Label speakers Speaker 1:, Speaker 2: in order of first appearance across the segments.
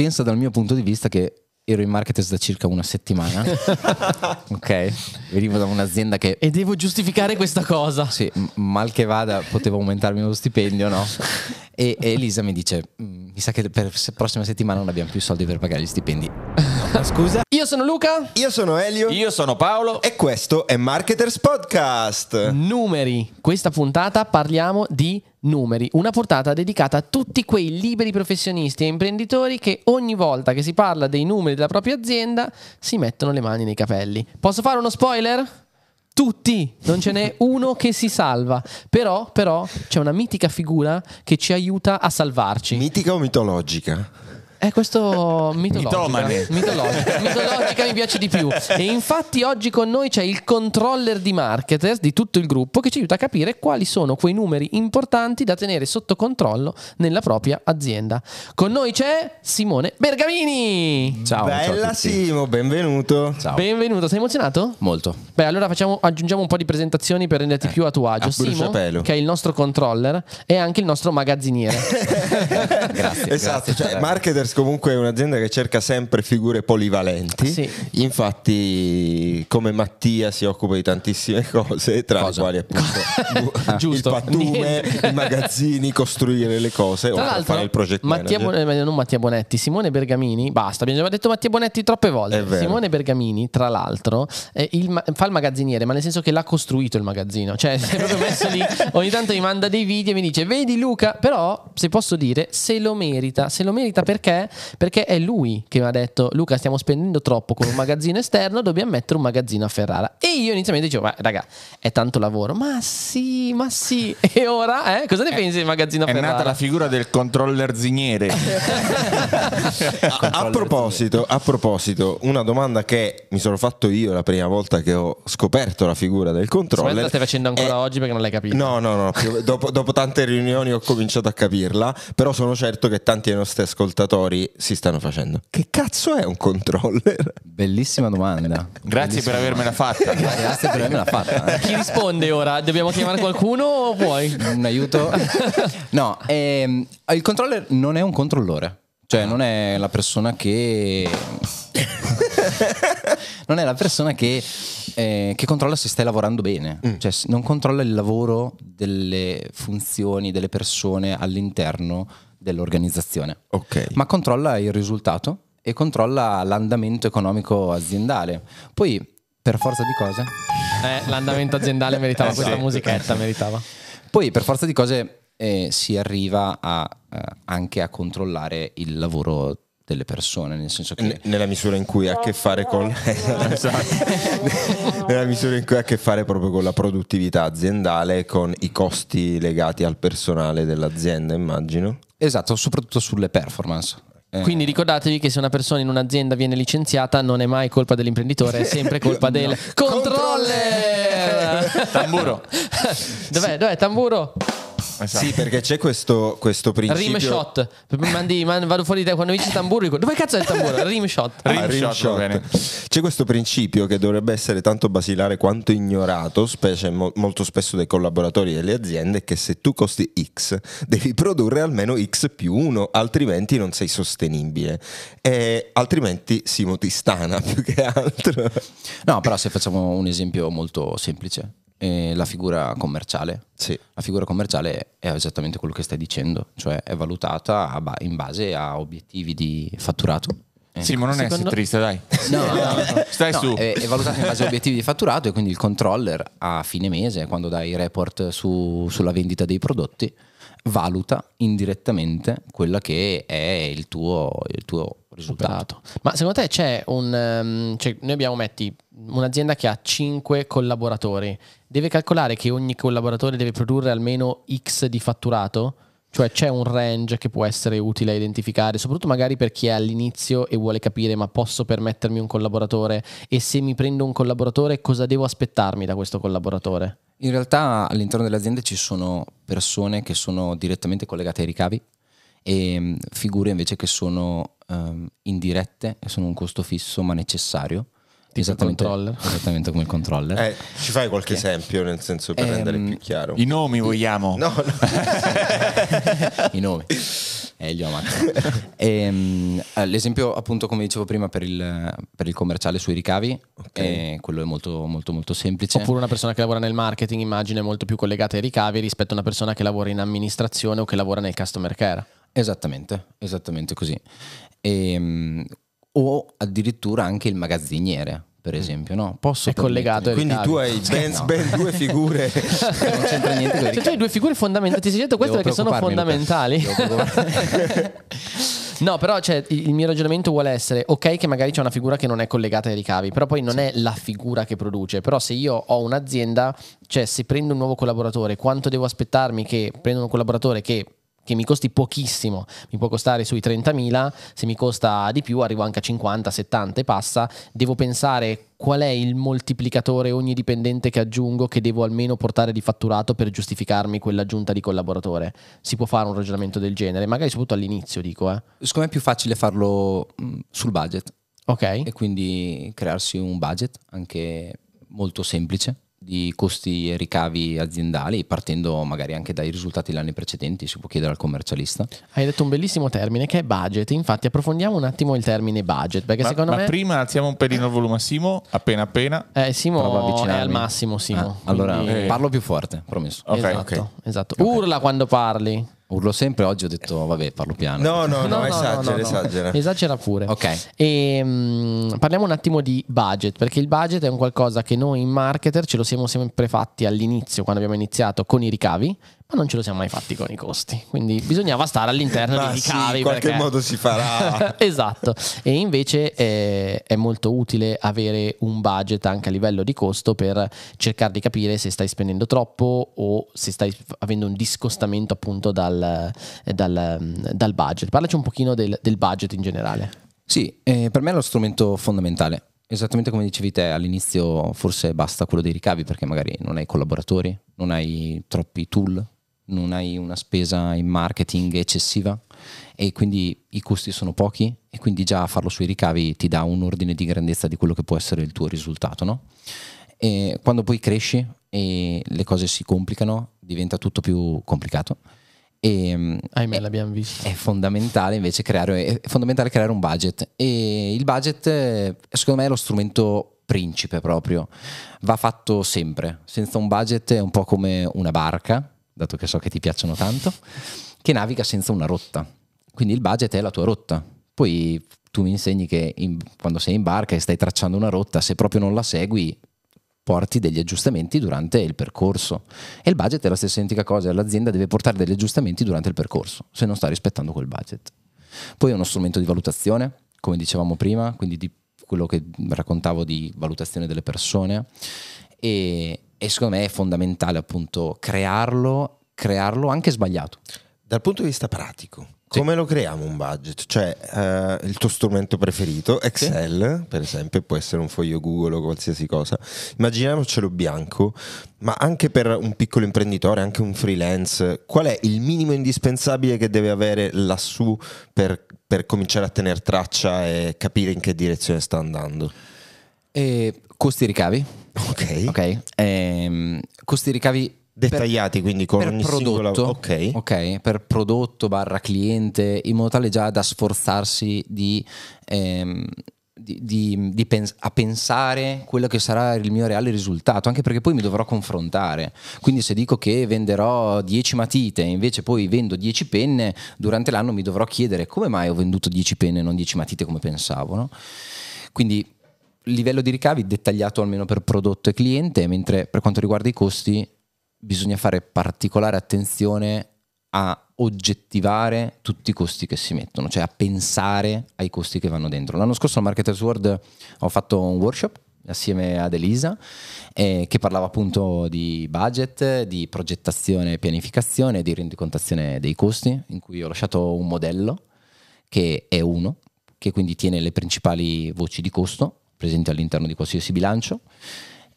Speaker 1: pensa dal mio punto di vista che ero in marketers da circa una settimana. ok, venivo da un'azienda che
Speaker 2: E devo giustificare questa cosa.
Speaker 1: sì, mal che vada potevo aumentarmi lo stipendio, no? E, e Elisa mi dice, "Mm, mi sa che per la prossima settimana non abbiamo più soldi per pagare gli stipendi. Scusa?
Speaker 2: Io sono Luca.
Speaker 3: Io sono Elio
Speaker 4: Io sono Paolo.
Speaker 3: e questo è Marketers Podcast.
Speaker 2: Numeri. Questa puntata parliamo di numeri. Una portata dedicata a tutti quei liberi professionisti e imprenditori che ogni volta che si parla dei numeri della propria azienda si mettono le mani nei capelli. Posso fare uno spoiler? Tutti, non ce n'è uno che si salva. Però, però, c'è una mitica figura che ci aiuta a salvarci.
Speaker 3: Mitica o mitologica?
Speaker 2: È questo mitologica. Mitologica. Mitologica mi piace di più. E infatti oggi con noi c'è il controller di marketers di tutto il gruppo che ci aiuta a capire quali sono quei numeri importanti da tenere sotto controllo nella propria azienda. Con noi c'è Simone Bergamini.
Speaker 1: Ciao. ciao
Speaker 3: Bella
Speaker 1: tutti.
Speaker 3: Simo, benvenuto.
Speaker 1: Ciao.
Speaker 2: Benvenuto, sei emozionato?
Speaker 1: Molto.
Speaker 2: Beh, allora facciamo, aggiungiamo un po' di presentazioni per renderti più a tuo agio.
Speaker 3: a
Speaker 2: Simo,
Speaker 3: bruciapelo.
Speaker 2: che è il nostro controller, è anche il nostro magazziniere.
Speaker 1: Grazie.
Speaker 3: Esatto,
Speaker 1: grazie.
Speaker 3: cioè Marketers comunque è un'azienda che cerca sempre figure polivalenti.
Speaker 2: Sì.
Speaker 3: Infatti, come Mattia si occupa di tantissime cose, tra
Speaker 1: Cosa?
Speaker 3: le quali appunto
Speaker 2: Giusto,
Speaker 3: il pattume, i magazzini, costruire le cose,
Speaker 2: Tra l'altro,
Speaker 3: fare il project
Speaker 2: Mattia
Speaker 3: manager.
Speaker 2: Bon- eh, non Mattia Bonetti, Simone Bergamini, basta, abbiamo già detto Mattia Bonetti troppe volte. Simone Bergamini, tra l'altro, il ma- fa il magazziniere, ma nel senso che l'ha costruito il magazzino, cioè si è proprio messo lì, ogni tanto mi manda dei video e mi dice "Vedi Luca, però se posso dire, se lo merita, se lo merita perché? Perché è lui che mi ha detto "Luca, stiamo spendendo troppo con un magazzino esterno, dobbiamo mettere un magazzino a Ferrara". E io inizialmente dicevo "Ma raga, è tanto lavoro". Ma sì, ma sì. E ora, eh, cosa ne pensi del magazzino a
Speaker 4: È
Speaker 2: Ferrara?
Speaker 4: nata la figura del controller ziniere.
Speaker 3: A, a proposito, a proposito, una domanda che mi sono fatto io la prima volta che ho scoperto la figura del controller.
Speaker 2: la stai facendo ancora
Speaker 3: è-
Speaker 2: oggi perché non l'hai capito.
Speaker 3: No, no, no, più- dopo, dopo tante riunioni ho cominciato a capirla, però sono certo che tanti dei nostri ascoltatori si stanno facendo. Che cazzo è un controller?
Speaker 1: Bellissima domanda.
Speaker 4: Grazie per avermela fatta.
Speaker 1: Grazie per avermela fatta.
Speaker 2: Chi risponde ora? Dobbiamo chiamare qualcuno o vuoi?
Speaker 1: Un aiuto? No, ehm, il controller non è un controllore. Cioè, non è la persona che. non è la persona che, eh, che controlla se stai lavorando bene. Cioè, s- non controlla il lavoro delle funzioni delle persone all'interno dell'organizzazione.
Speaker 3: Ok.
Speaker 1: Ma controlla il risultato e controlla l'andamento economico aziendale. Poi, per forza di cose.
Speaker 2: Eh, l'andamento aziendale meritava questa musichetta, meritava.
Speaker 1: Poi per forza di cose eh, si arriva a, eh, anche a controllare il lavoro delle persone, nel senso che...
Speaker 3: N- nella misura in cui ha a che fare con nella misura in cui ha a che fare proprio con la produttività aziendale con i costi legati al personale dell'azienda immagino
Speaker 1: Esatto, soprattutto sulle performance. Eh,
Speaker 2: Quindi ricordatevi che se una persona in un'azienda viene licenziata non è mai colpa dell'imprenditore, è sempre colpa del controller.
Speaker 4: Tamburo.
Speaker 2: Dov'è? Dov'è Tamburo?
Speaker 4: Esatto.
Speaker 3: sì perché c'è questo, questo principio
Speaker 2: Rim shot. Mandi, man- vado fuori di te quando dici tamburo. dico, Dove cazzo è il tamburo? Rim shot.
Speaker 3: Ah,
Speaker 4: Rim
Speaker 3: rim
Speaker 4: shot,
Speaker 3: shot.
Speaker 4: bene.
Speaker 3: C'è questo principio che dovrebbe essere tanto basilare quanto ignorato, specie mo- molto spesso dai collaboratori delle aziende, che se tu costi X devi produrre almeno X più 1, altrimenti non sei sostenibile. E altrimenti Simo ti stana più che altro.
Speaker 1: No, però se facciamo un esempio molto semplice, eh, la figura commerciale.
Speaker 3: Sì.
Speaker 1: La figura commerciale è esattamente quello che stai dicendo, cioè è valutata ba- in base a obiettivi di fatturato. Eh,
Speaker 4: Sì, ma non
Speaker 2: Secondo-
Speaker 4: essere triste, dai.
Speaker 1: No, no, no.
Speaker 4: Stai
Speaker 1: No,
Speaker 4: su.
Speaker 1: È, è valutato in base a obiettivi di fatturato e quindi il controller a fine mese, quando dai i report su- sulla vendita dei prodotti, valuta indirettamente quella che è il tuo, il tuo risultato.
Speaker 2: Ma secondo te c'è un... ehm, cioè, noi abbiamo, metti, un'azienda che ha 5 collaboratori. Deve calcolare che ogni collaboratore deve produrre almeno X di fatturato? Cioè c'è un range che può essere utile a identificare, soprattutto magari per chi è all'inizio e vuole capire ma posso permettermi un collaboratore e se mi prendo un collaboratore cosa devo aspettarmi da questo collaboratore?
Speaker 1: In realtà all'interno delle aziende ci sono persone che sono direttamente collegate ai ricavi e mh, figure invece che sono ehm, indirette e sono un costo fisso ma necessario.
Speaker 2: Tipo il
Speaker 1: esattamente,
Speaker 2: controller.
Speaker 1: esattamente come il controller.
Speaker 3: Eh, ci fai qualche esempio nel senso per
Speaker 1: Ehm,
Speaker 3: rendere più chiaro?
Speaker 4: I nomi vogliamo.
Speaker 3: No, no.
Speaker 1: I nomi. Elio Amato. Ehm, eh, l'esempio appunto come dicevo prima per il, per il commerciale sui ricavi, eh, quello è molto molto molto semplice.
Speaker 2: Oppure una persona che lavora nel marketing, immagine, è molto più collegata ai ricavi rispetto a una persona che lavora in amministrazione o che lavora nel customer care.
Speaker 1: Esattamente, esattamente così. Ehm, o addirittura anche il magazziniere, per esempio, no? Posso
Speaker 2: È collegato
Speaker 3: Quindi tu hai ben,
Speaker 1: no.
Speaker 3: ben due figure.
Speaker 1: permettermi- non c'entra niente
Speaker 2: Cioè, tu hai due figure fondamentali, ti sei detto queste
Speaker 1: Devo
Speaker 2: perché sono fondamentali. No, però cioè, il il mio ragionamento vuole essere ok che magari c'è una figura che non è collegata ai ricavi, però poi non è la figura che produce. Però se io ho un'azienda, cioè se prendo un nuovo collaboratore, quanto devo aspettarmi che prendo un collaboratore che, che mi costi pochissimo, mi può costare sui 30.000, se mi costa di più arrivo anche a 50, 70 e passa, devo pensare qual è il moltiplicatore ogni dipendente che aggiungo che devo almeno portare di fatturato per giustificarmi quell'aggiunta di collaboratore. Si può fare un ragionamento del genere, magari soprattutto all'inizio dico, eh.
Speaker 1: Secondo me è più facile farlo mh, sul budget
Speaker 2: Ok?
Speaker 1: e quindi crearsi un budget anche molto semplice di costi e ricavi aziendali partendo magari anche dai risultati degli anni precedenti si può chiedere al commercialista
Speaker 2: Hai detto un bellissimo termine che è budget. Infatti, approfondiamo un attimo il termine budget. Perché
Speaker 4: Ma,
Speaker 2: secondo
Speaker 4: ma
Speaker 2: me.
Speaker 4: prima alziamo un pelino il volume a Simo, appena appena.
Speaker 2: Eh, Simo è al massimo, Simo.
Speaker 1: Ah, allora
Speaker 2: quindi-
Speaker 4: Eh.
Speaker 1: parlo più forte promesso
Speaker 4: Ok,
Speaker 2: esatto,
Speaker 4: ok.
Speaker 2: esatto. Urla quando parli.
Speaker 1: Urlo sempre oggi ho detto vabbè parlo piano
Speaker 3: No, no, no,
Speaker 2: No, no,
Speaker 3: esagera,
Speaker 2: no, no.
Speaker 3: esagera.
Speaker 2: Esagera pure.
Speaker 1: ok
Speaker 2: E, mm, parliamo un attimo di budget, perché il budget è un qualcosa che noi in marketer ce lo siamo sempre fatti all'inizio, quando abbiamo iniziato con i ricavi, ma non ce lo siamo mai fatti con i costi. Quindi bisognava stare all'interno
Speaker 3: Ma
Speaker 2: dei
Speaker 3: sì,
Speaker 2: ricavi.
Speaker 3: in qualche
Speaker 2: perché-
Speaker 3: modo si farà.
Speaker 2: esatto. E invece eh, è molto utile avere un budget anche a livello di costo per cercare di capire se stai spendendo troppo o se stai avendo un discostamento appunto dal, eh, dal, mm, dal budget. Parlaci un pochino del, del budget in generale.
Speaker 1: Sì, eh, per me è lo strumento fondamentale. Esattamente come dicevi te, all'inizio forse basta quello dei ricavi perché magari non hai collaboratori, non hai troppi tool, non hai una spesa in marketing eccessiva e quindi i costi sono pochi e quindi già farlo sui ricavi ti dà un ordine di grandezza di quello che può essere il tuo risultato. No? E quando poi cresci e le cose si complicano, diventa tutto più complicato. E, mm,
Speaker 2: Ahimè,
Speaker 1: e-
Speaker 2: l'abbiamo visto.
Speaker 1: è fondamentale invece creare, è fondamentale creare un budget e il budget eh, secondo me è lo strumento principe proprio, va fatto sempre, senza un budget è un po' come una barca, dato che so che ti piacciono tanto, che naviga senza una rotta, quindi il budget è la tua rotta, poi tu mi insegni che in- quando sei in barca e stai tracciando una rotta, se proprio non la segui porti degli aggiustamenti durante il percorso. E il budget è la stessa identica cosa, l'azienda deve portare degli aggiustamenti durante il percorso se non sta rispettando quel budget. Poi è uno strumento di valutazione, come dicevamo prima, quindi di quello che raccontavo di valutazione delle persone e, e secondo me è fondamentale appunto crearlo, crearlo anche sbagliato.
Speaker 3: Dal punto di vista pratico, come lo creiamo un budget? Cioè, eh, il tuo strumento preferito, Excel, per esempio, può essere un foglio Google o qualsiasi cosa. Immaginiamocelo bianco, ma anche per un piccolo imprenditore, anche un freelance, qual è il minimo indispensabile che deve avere lassù per, per cominciare a tenere traccia e capire in che direzione sta andando?
Speaker 1: E costi ricavi,
Speaker 3: Ok.
Speaker 1: ok? Ehm, costi ricavi
Speaker 3: Dettagliati quindi con
Speaker 1: per
Speaker 3: ogni
Speaker 1: prodotto,
Speaker 3: singola... Ok.
Speaker 1: ok, per prodotto barra cliente, in modo tale già da sforzarsi di, ehm, di- di- di pens- a pensare quello che sarà il mio reale risultato, anche perché poi mi dovrò confrontare. Quindi se dico che venderò 10 matite e invece poi vendo 10 penne, durante l'anno mi dovrò chiedere come mai ho venduto 10 penne e non 10 matite come pensavo. no? Quindi livello di ricavi dettagliato almeno per prodotto e cliente, mentre per quanto riguarda i costi bisogna fare particolare attenzione a oggettivare tutti i costi che si mettono, cioè a pensare ai costi che vanno dentro. L'anno scorso al Marketers World ho fatto un workshop assieme ad Elisa eh, che parlava appunto di budget, di progettazione e pianificazione, di rendicontazione dei costi, in cui ho lasciato un modello che è uno, che quindi tiene le principali voci di costo presenti all'interno di qualsiasi bilancio.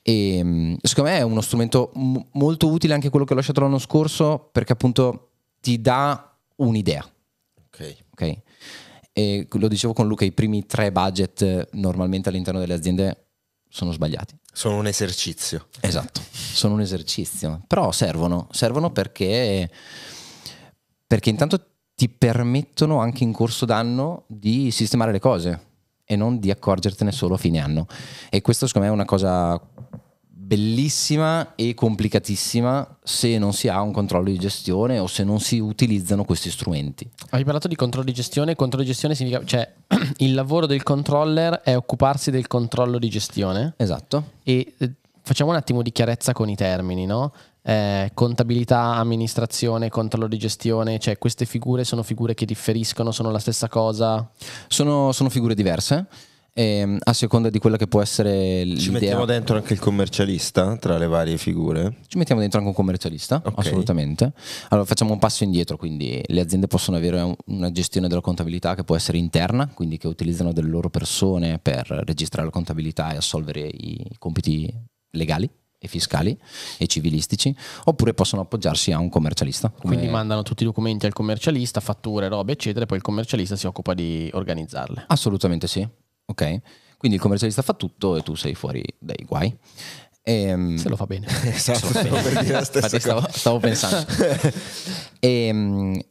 Speaker 1: E mh, secondo me è uno strumento m- molto utile anche quello che ho lasciato l'anno scorso perché appunto ti dà un'idea.
Speaker 3: Ok.
Speaker 1: ok? E lo dicevo con Luca, i primi tre budget eh, normalmente all'interno delle aziende sono sbagliati.
Speaker 3: Sono un esercizio.
Speaker 1: Esatto, sono un esercizio, però servono, servono perché, perché intanto ti permettono anche in corso d'anno di sistemare le cose e non di accorgertene solo a fine anno. E questo secondo me è una cosa bellissima e complicatissima se non si ha un controllo di gestione o se non si utilizzano questi strumenti.
Speaker 2: Hai parlato di controllo di gestione, controllo di gestione significa, cioè il lavoro del controller è occuparsi del controllo di gestione
Speaker 1: Esatto.
Speaker 2: e eh, facciamo un attimo di chiarezza con i termini, no? Eh, contabilità, amministrazione, controllo di gestione, cioè queste figure sono figure che differiscono, sono la stessa cosa?
Speaker 1: Sono, sono figure diverse. ehm, a seconda di quella che può essere l'idea.
Speaker 3: Ci mettiamo dentro anche il commercialista tra le varie figure.
Speaker 1: Ci mettiamo dentro anche un commercialista,
Speaker 3: Ok.
Speaker 1: assolutamente. Allora facciamo un passo indietro, quindi le aziende possono avere un- una gestione della contabilità che può essere interna, quindi che utilizzano delle loro persone per registrare la contabilità e assolvere i compiti legali e fiscali e civilistici, oppure possono appoggiarsi a un commercialista. come-
Speaker 2: Quindi mandano tutti i documenti al commercialista, fatture, robe, eccetera, e poi il commercialista si occupa di organizzarle.
Speaker 1: Assolutamente sì, ok. Quindi il commercialista fa tutto e tu sei fuori dai guai. Ehm,
Speaker 2: Se lo fa bene.
Speaker 3: Esatto, stavo per dire
Speaker 1: stavo, pensando. Ehm, il-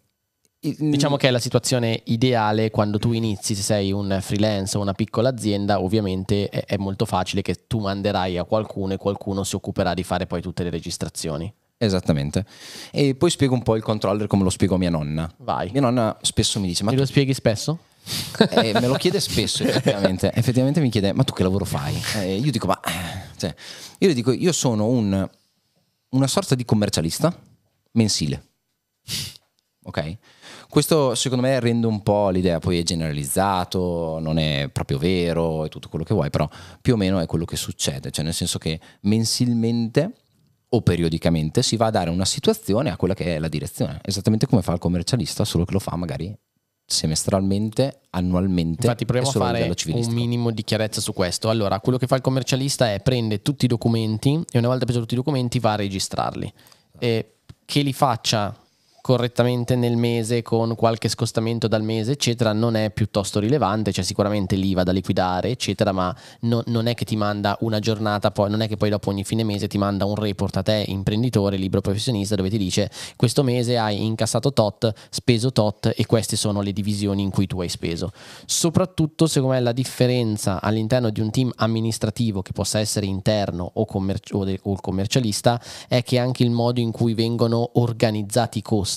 Speaker 2: Diciamo che è la situazione ideale quando tu inizi, se sei un freelance o una piccola azienda, ovviamente è, molto facile che tu manderai a qualcuno e qualcuno si occuperà di fare poi tutte le registrazioni.
Speaker 1: Esattamente. E poi spiego un po' il controller come lo spiego a mia nonna.
Speaker 2: Vai.
Speaker 1: Mia nonna spesso mi dice: Ma tu
Speaker 2: lo spieghi spesso?
Speaker 1: Eh, me lo chiede spesso effettivamente. effettivamente mi chiede ma tu che lavoro fai? Eh, io dico ma eh, cioè, io le dico io sono un, una sorta di commercialista mensile. Ok? Questo secondo me rende un po' l'idea, poi è generalizzato, non è proprio vero, è tutto quello che vuoi, però più o meno è quello che succede, cioè nel senso che mensilmente o periodicamente si va a dare una situazione a quella che è la direzione, esattamente come fa il commercialista, solo che lo fa magari semestralmente, annualmente.
Speaker 2: Infatti proviamo a fare un minimo di chiarezza su questo. Allora, quello che fa il commercialista è prende tutti i documenti e una volta preso tutti i documenti va a registrarli. E che li faccia correttamente nel mese con qualche scostamento dal mese eccetera non è piuttosto rilevante c'è sicuramente l'IVA da liquidare eccetera ma no- non è che ti manda una giornata poi non è che poi dopo ogni fine mese ti manda un report a te imprenditore libero professionista dove ti dice questo mese hai incassato tot speso tot e queste sono le divisioni in cui tu hai speso. Soprattutto secondo me la differenza all'interno di un team amministrativo che possa essere interno o, commerci- o de- o il commercialista è che anche il modo in cui vengono organizzati i costi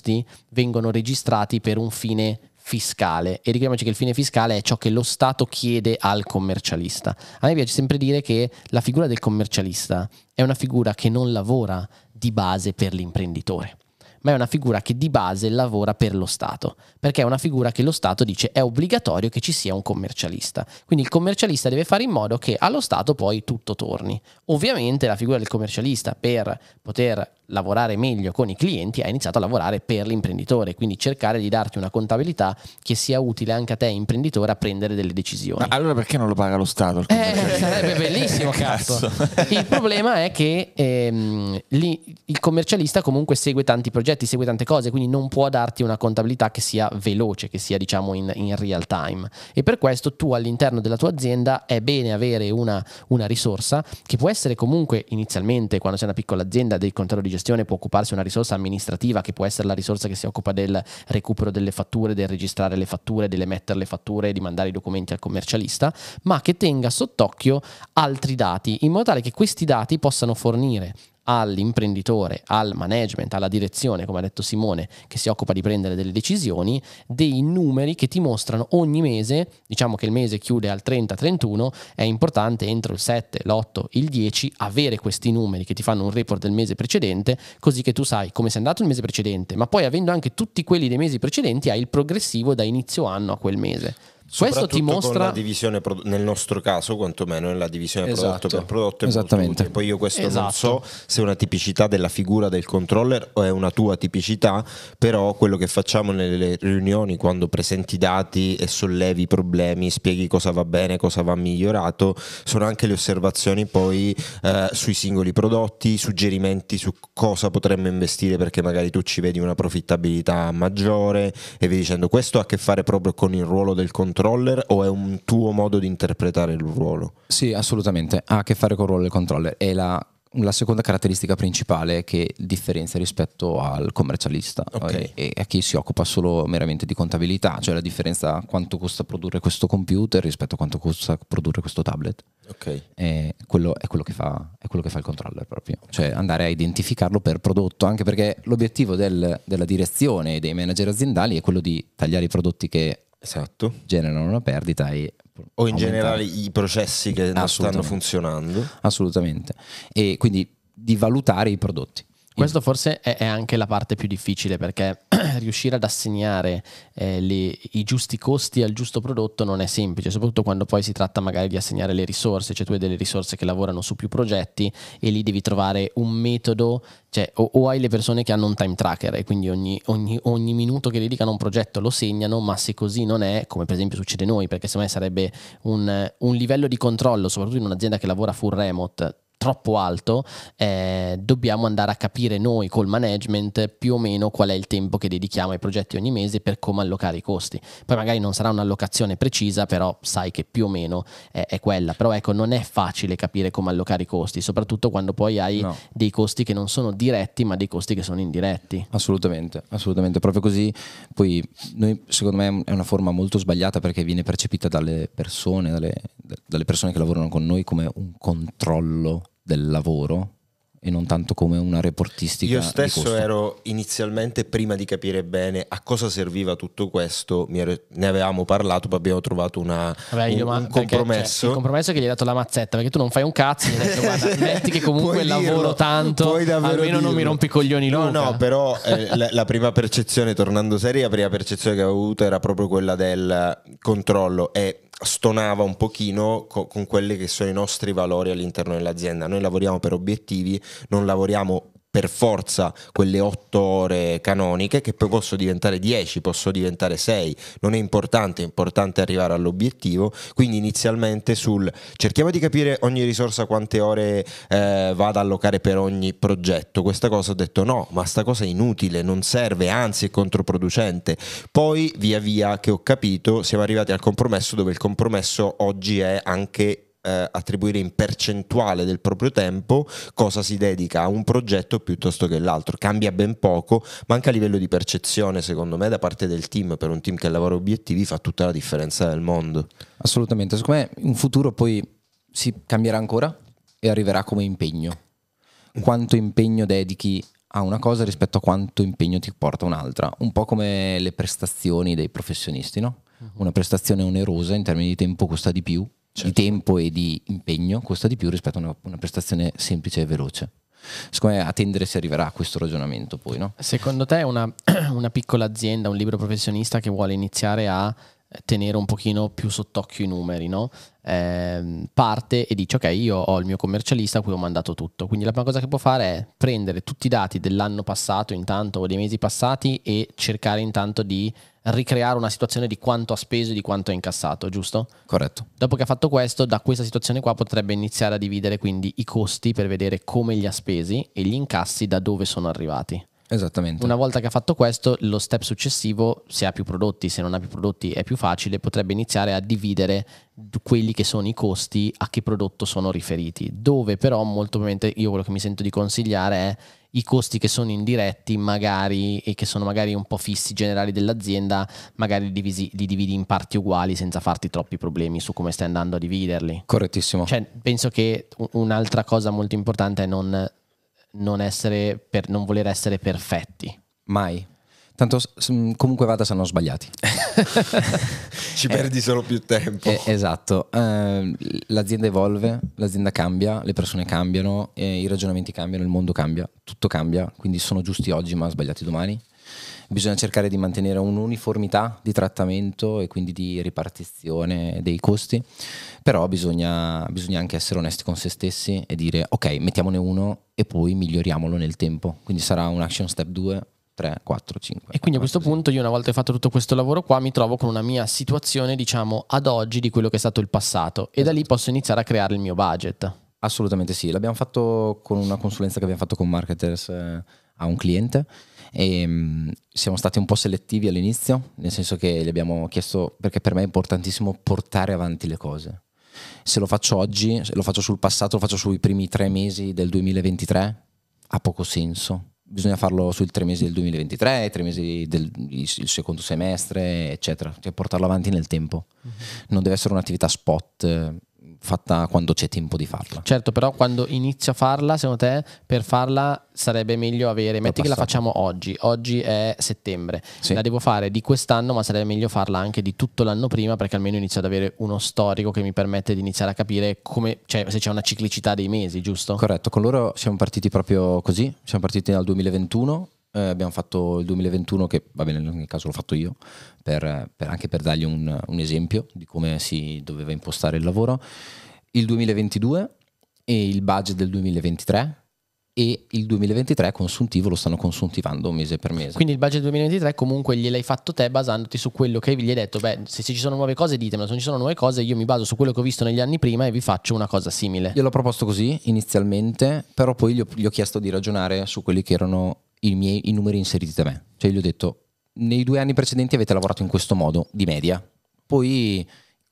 Speaker 2: vengono registrati per un fine fiscale e ricordiamoci che il fine fiscale è ciò che lo Stato chiede al commercialista. A me piace sempre dire che la figura del commercialista è una figura che non lavora di base per l'imprenditore ma è una figura che di base lavora per lo Stato, perché è una figura che lo Stato dice è obbligatorio che ci sia un commercialista. Quindi il commercialista deve fare in modo che allo Stato poi tutto torni. Ovviamente la figura del commercialista per poter lavorare meglio con i clienti ha iniziato a lavorare per l'imprenditore, quindi cercare di darti una contabilità che sia utile anche a te imprenditore a prendere delle decisioni.
Speaker 4: Ma allora perché non lo paga lo Stato? il
Speaker 2: Eh,
Speaker 4: commercialista?
Speaker 2: sarebbe bellissimo, cazzo. Il problema è che ehm, lì il commercialista comunque segue tanti progetti, segue tante cose, quindi non può darti una contabilità che sia veloce, che sia diciamo in, in real time. E per questo tu all'interno della tua azienda è bene avere una, una risorsa che può essere comunque inizialmente, quando sei una piccola azienda, del controllo di gestione, può occuparsi una risorsa amministrativa che può essere la risorsa che si occupa del recupero delle fatture, del registrare le fatture, dell'emettere le fatture di mandare i documenti al commercialista, ma che tenga sott'occhio altri dati in modo tale che questi dati possano fornire all'imprenditore, al management, alla direzione, come ha detto Simone, che si occupa di prendere delle decisioni, dei numeri che ti mostrano ogni mese, diciamo che il mese chiude al 30-31, è importante entro il 7, l'8, il 10 avere questi numeri che ti fanno un report del mese precedente, così che tu sai come sei andato il mese precedente, ma poi avendo anche tutti quelli dei mesi precedenti hai il progressivo da inizio anno a quel mese. Questo ti mostra
Speaker 3: la divisione pro- nel nostro caso, quantomeno nella divisione prodotto
Speaker 1: Esatto.
Speaker 3: per prodotto è molto
Speaker 1: Esattamente.
Speaker 3: Poi io questo non
Speaker 2: Esatto.
Speaker 3: so se è una tipicità della figura del controller o è una tua tipicità, però quello che facciamo nelle riunioni quando presenti dati e sollevi i problemi, spieghi cosa va bene, cosa va migliorato, sono anche le osservazioni poi eh, sui singoli prodotti, suggerimenti su cosa potremmo investire perché magari tu ci vedi una profittabilità maggiore e via dicendo questo ha a che fare proprio con il ruolo del controller o è un tuo modo di interpretare il ruolo?
Speaker 1: Sì, assolutamente. Ha a che fare con il ruolo del controller. E la la seconda caratteristica principale che differenzia rispetto al commercialista
Speaker 3: Ok.
Speaker 1: e, e a chi si occupa solo meramente di contabilità, cioè la differenza quanto costa produrre questo computer rispetto a quanto costa produrre questo tablet.
Speaker 3: Ok.
Speaker 1: È quello, è quello che fa, è quello che fa il controller proprio, cioè andare a identificarlo per prodotto, anche perché l'obiettivo del- della direzione e dei manager aziendali è quello di tagliare i prodotti che
Speaker 3: Esatto.
Speaker 1: generano una perdita e
Speaker 3: O in
Speaker 1: aumentare.
Speaker 3: generale i processi che non stanno funzionando.
Speaker 1: Assolutamente. E quindi di valutare i prodotti.
Speaker 2: Questo forse è, anche la parte più difficile perché riuscire ad assegnare eh, le- i giusti costi al giusto prodotto non è semplice, soprattutto quando poi si tratta magari di assegnare le risorse, cioè tu hai delle risorse che lavorano su più progetti e lì devi trovare un metodo, cioè o, o hai le persone che hanno un time tracker e quindi ogni, ogni- ogni minuto che dedicano a un progetto lo segnano, ma se così non è, come per esempio succede noi, perché secondo me sarebbe un, un livello di controllo, soprattutto in un'azienda che lavora full remote, troppo alto, eh, dobbiamo andare a capire noi col management più o meno qual è il tempo che dedichiamo ai progetti ogni mese per come allocare i costi. Poi magari non sarà un'allocazione precisa, però sai che più o meno è, è quella. Però ecco, non è facile capire come allocare i costi, soprattutto quando poi hai
Speaker 1: No.
Speaker 2: dei costi che non sono diretti, ma dei costi che sono indiretti.
Speaker 1: Assolutamente, assolutamente, proprio così. Poi noi, secondo me è una forma molto sbagliata perché viene percepita dalle persone, dalle, dalle persone che lavorano con noi come un controllo del lavoro e non tanto come una reportistica.
Speaker 3: Io stesso ero inizialmente, prima di capire bene a cosa serviva tutto questo, ne avevamo parlato, poi abbiamo trovato una-
Speaker 2: Vabbè,
Speaker 3: un,
Speaker 2: io, ma-
Speaker 3: un
Speaker 2: perché,
Speaker 3: compromesso.
Speaker 2: cioè, il compromesso è che gli hai dato la mazzetta perché tu non fai un cazzo. Gli hai detto, guarda, metti che comunque
Speaker 3: Puoi
Speaker 2: lavoro
Speaker 3: dirlo,
Speaker 2: tanto, almeno non mi
Speaker 3: dirlo.
Speaker 2: rompi i coglioni
Speaker 3: No,
Speaker 2: Luca.
Speaker 3: no, però eh, la, la prima percezione, tornando seria, la prima percezione che avevo avuto era proprio quella del controllo e stonava un pochino co- con quelli che sono i nostri valori all'interno dell'azienda. Noi lavoriamo per obiettivi, non lavoriamo per forza quelle otto ore canoniche che poi posso diventare 10, posso diventare 6, non è importante, è importante arrivare all'obiettivo, quindi inizialmente sul cerchiamo di capire ogni risorsa quante ore eh, va ad allocare per ogni progetto, questa cosa ho detto no, ma sta cosa è inutile, non serve, anzi è controproducente, poi via via che ho capito siamo arrivati al compromesso dove il compromesso oggi è anche eh, attribuire in percentuale del proprio tempo cosa si dedica a un progetto piuttosto che l'altro. Cambia ben poco, ma anche a livello di percezione, secondo me, da parte del team, per un team che lavora obiettivi, fa tutta la differenza del mondo.
Speaker 1: Assolutamente, secondo me in futuro poi si cambierà ancora e arriverà come impegno. Quanto impegno dedichi a una cosa rispetto a quanto impegno ti porta un'altra. Un po' come le prestazioni dei professionisti, no? Una prestazione onerosa in termini di tempo costa di più, di tempo e di impegno costa di più rispetto a una, una prestazione semplice e veloce. Secondo me a tendere si arriverà a questo ragionamento poi, no?
Speaker 2: Secondo te una, una piccola azienda, un libero professionista che vuole iniziare a eh, tenere un pochino più sott'occhio i numeri, no? Ehm, parte e dice ok io ho il mio commercialista a cui ho mandato tutto, quindi la prima cosa che può fare è prendere tutti i dati dell'anno passato intanto o dei mesi passati e cercare intanto di ricreare una situazione di quanto ha speso e di quanto ha incassato, giusto?
Speaker 1: Corretto.
Speaker 2: Dopo che ha fatto questo, da questa situazione qua potrebbe iniziare a dividere quindi i costi per vedere come li ha spesi e gli incassi da dove sono arrivati.
Speaker 1: Esattamente.
Speaker 2: Una volta che ha fatto questo, lo step successivo, se ha più prodotti, se non ha più prodotti è più facile, potrebbe iniziare a dividere quelli che sono i costi a che prodotto sono riferiti. Dove però molto probabilmente io quello che mi sento di consigliare è i costi che sono indiretti magari e che sono magari un po' fissi generali dell'azienda, magari li, divisi- li dividi in parti uguali senza farti troppi problemi su come stai andando a dividerli.
Speaker 1: Correttissimo.
Speaker 2: Cioè, penso che un'altra cosa molto importante è non, non essere per, non voler essere perfetti.
Speaker 1: Mai. Tanto comunque vada saranno sbagliati.
Speaker 3: Ci perdi solo più tempo.
Speaker 1: Eh, esatto, Eh, l'azienda evolve, l'azienda cambia, le persone cambiano, eh, i ragionamenti cambiano, il mondo cambia, tutto cambia, quindi sono giusti oggi ma sbagliati domani. Bisogna cercare di mantenere un'uniformità di trattamento e quindi di ripartizione dei costi, però bisogna, bisogna anche essere onesti con se stessi e dire ok, mettiamone uno e poi miglioriamolo nel tempo. Quindi sarà un action step 2, 3, 4, 5.
Speaker 2: E quindi a questo punto io una volta fatto tutto questo lavoro qua mi trovo con una mia situazione diciamo ad oggi di quello che è stato il passato e da lì posso iniziare a creare il mio budget.
Speaker 1: Assolutamente sì, l'abbiamo fatto con una consulenza che abbiamo fatto con marketers eh, a un cliente e mm, siamo stati un po' selettivi all'inizio, nel senso che gli abbiamo chiesto, perché per me è importantissimo portare avanti le cose. Se lo faccio oggi, se lo faccio sul passato, lo faccio sui primi tre mesi del 2023, ha poco senso. Bisogna farlo sui tre mesi del 2023, i tre mesi del secondo semestre, eccetera. Cioè portarlo avanti nel tempo. Non deve essere un'attività spot eh, fatta quando c'è tempo di farla.
Speaker 2: Certo, però quando inizio a farla, secondo te, per farla sarebbe meglio avere, metti che la facciamo oggi, oggi è settembre,
Speaker 1: Sì.
Speaker 2: la devo fare di quest'anno, ma sarebbe meglio farla anche di tutto l'anno prima perché almeno inizio ad avere uno storico che mi permette di iniziare a capire come, cioè se c'è una ciclicità dei mesi, giusto?
Speaker 1: Corretto, con loro siamo partiti proprio così, siamo partiti dal 2021, eh, abbiamo fatto il 2021 che va bene, nel caso l'ho fatto io, per- per- anche per dargli un, un esempio di come si doveva impostare il lavoro, il 2022 e il budget del 2023 e il 2023 consuntivo lo stanno consuntivando mese per mese.
Speaker 2: Quindi il budget 2023 comunque gliel'hai fatto te basandoti su quello che gli hai detto, beh se, ci sono nuove cose ditemelo, se non ci sono nuove cose io mi baso su quello che ho visto negli anni prima e vi faccio una cosa simile.
Speaker 1: Io l'ho proposto così inizialmente, però poi gli ho, gli ho chiesto di ragionare su quelli che erano i, miei, i numeri inseriti da me. Cioè gli ho detto, nei due anni precedenti avete lavorato in questo modo, di media. Poi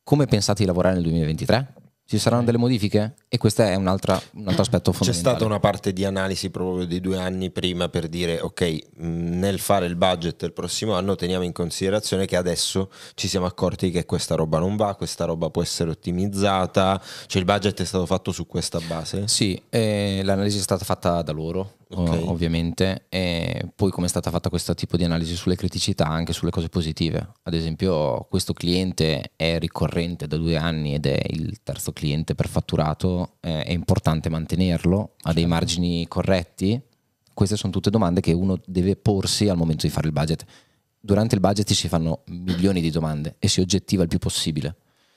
Speaker 1: come pensate di lavorare nel 2023? Ci saranno delle modifiche? E questo è un altro aspetto
Speaker 3: C'è
Speaker 1: fondamentale.
Speaker 3: stata una parte di analisi proprio di due anni prima per dire ok, mh, nel fare il budget del prossimo anno teniamo in considerazione che adesso ci siamo accorti che questa roba non va, questa roba può essere ottimizzata, cioè il budget è stato fatto su questa base.
Speaker 1: Sì, eh, l'analisi è stata fatta da loro,
Speaker 3: Ok.
Speaker 1: o- ovviamente, e poi come è stata fatta questo tipo di analisi sulle criticità, anche sulle cose positive. Ad esempio, questo cliente è ricorrente da due anni ed è il terzo cliente per fatturato, eh, è importante mantenerlo, ha dei margini corretti. Queste sono tutte domande che uno deve porsi al momento di fare il budget. Durante il budget si fanno milioni di domande e si oggettiva il più possibile.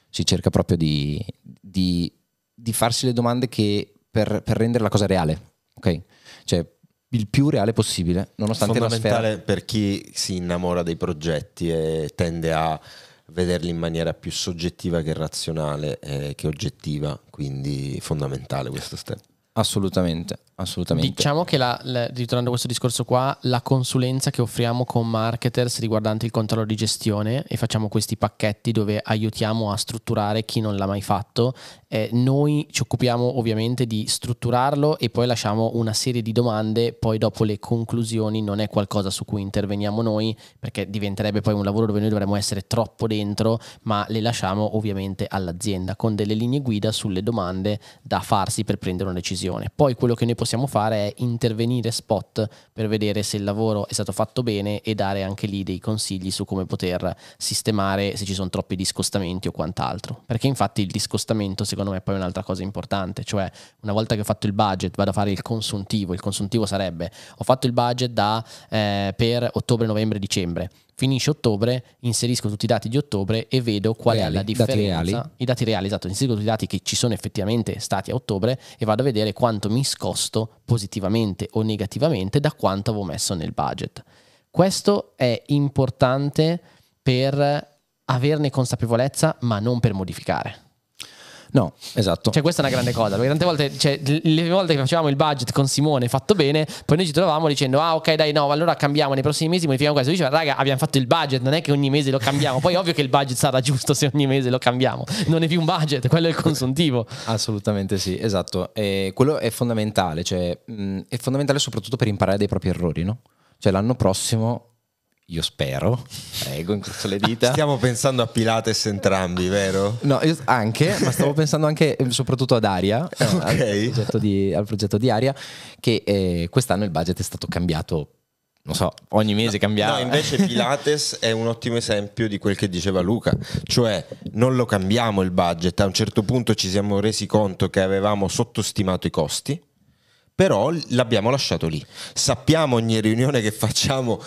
Speaker 1: Si cerca proprio di, di- di farsi le domande che per, per rendere la cosa reale, ok? Cioè il più reale possibile, nonostante la sfera.
Speaker 3: Fondamentale per chi si innamora dei progetti e tende a vederli in maniera più soggettiva che razionale, eh, che oggettiva, quindi fondamentale questo step.
Speaker 1: Assolutamente, assolutamente.
Speaker 2: Diciamo che la, la- ritornando a questo discorso qua, la consulenza che offriamo con marketers riguardante il controllo di gestione e facciamo questi pacchetti dove aiutiamo a strutturare chi non l'ha mai fatto, eh, noi ci occupiamo ovviamente di strutturarlo e poi lasciamo una serie di domande, poi dopo le conclusioni non è qualcosa su cui interveniamo noi perché diventerebbe poi un lavoro dove noi dovremmo essere troppo dentro, ma le lasciamo ovviamente all'azienda con delle linee guida sulle domande da farsi per prendere una decisione. Poi quello che noi possiamo fare è intervenire spot per vedere se il lavoro è stato fatto bene e dare anche lì dei consigli su come poter sistemare se ci sono troppi discostamenti o quant'altro. Perché infatti il discostamento secondo me è poi un'altra cosa importante, cioè una volta che ho fatto il budget vado a fare il consuntivo, il consuntivo sarebbe ho fatto il budget da, eh, per ottobre, novembre, dicembre. Finisce ottobre, inserisco tutti i dati di ottobre e vedo qual
Speaker 1: Reali,
Speaker 2: è la
Speaker 1: dati
Speaker 2: differenza.
Speaker 1: reali.
Speaker 2: I dati reali, esatto, inserisco tutti i dati che ci sono effettivamente stati a ottobre e vado a vedere quanto mi scosto positivamente o negativamente da quanto avevo messo nel budget. Questo è importante per averne consapevolezza, ma non per modificare.
Speaker 1: No, esatto.
Speaker 2: Cioè, questa è una grande cosa. Perché tante volte, cioè, le volte che facevamo il budget con Simone fatto bene, poi noi ci trovavamo dicendo: Ah, ok, dai, no, allora cambiamo nei prossimi mesi, modifichiamo questo. Diceva, raga, abbiamo fatto il budget, non è che ogni mese lo cambiamo. Poi, ovvio che il budget sarà giusto se ogni mese lo cambiamo. Non è più un budget, quello è il consuntivo.
Speaker 1: Assolutamente sì, esatto. E quello è fondamentale, cioè, mh, è fondamentale soprattutto per imparare dai propri errori, no? Cioè l'anno prossimo, io spero, prego, incrocio le dita.
Speaker 3: Stiamo pensando a Pilates entrambi, vero?
Speaker 1: No, io anche, ma stavo pensando anche eh, soprattutto ad Aria, eh, al, progetto di, al progetto di Aria, che eh, quest'anno il budget è stato cambiato, non so, ogni mese cambiava.
Speaker 3: No, invece Pilates è un ottimo esempio di quel che diceva Luca, cioè non lo cambiamo il budget, a un certo punto ci siamo resi conto che avevamo sottostimato i costi, però l'abbiamo lasciato lì. Sappiamo ogni riunione che facciamo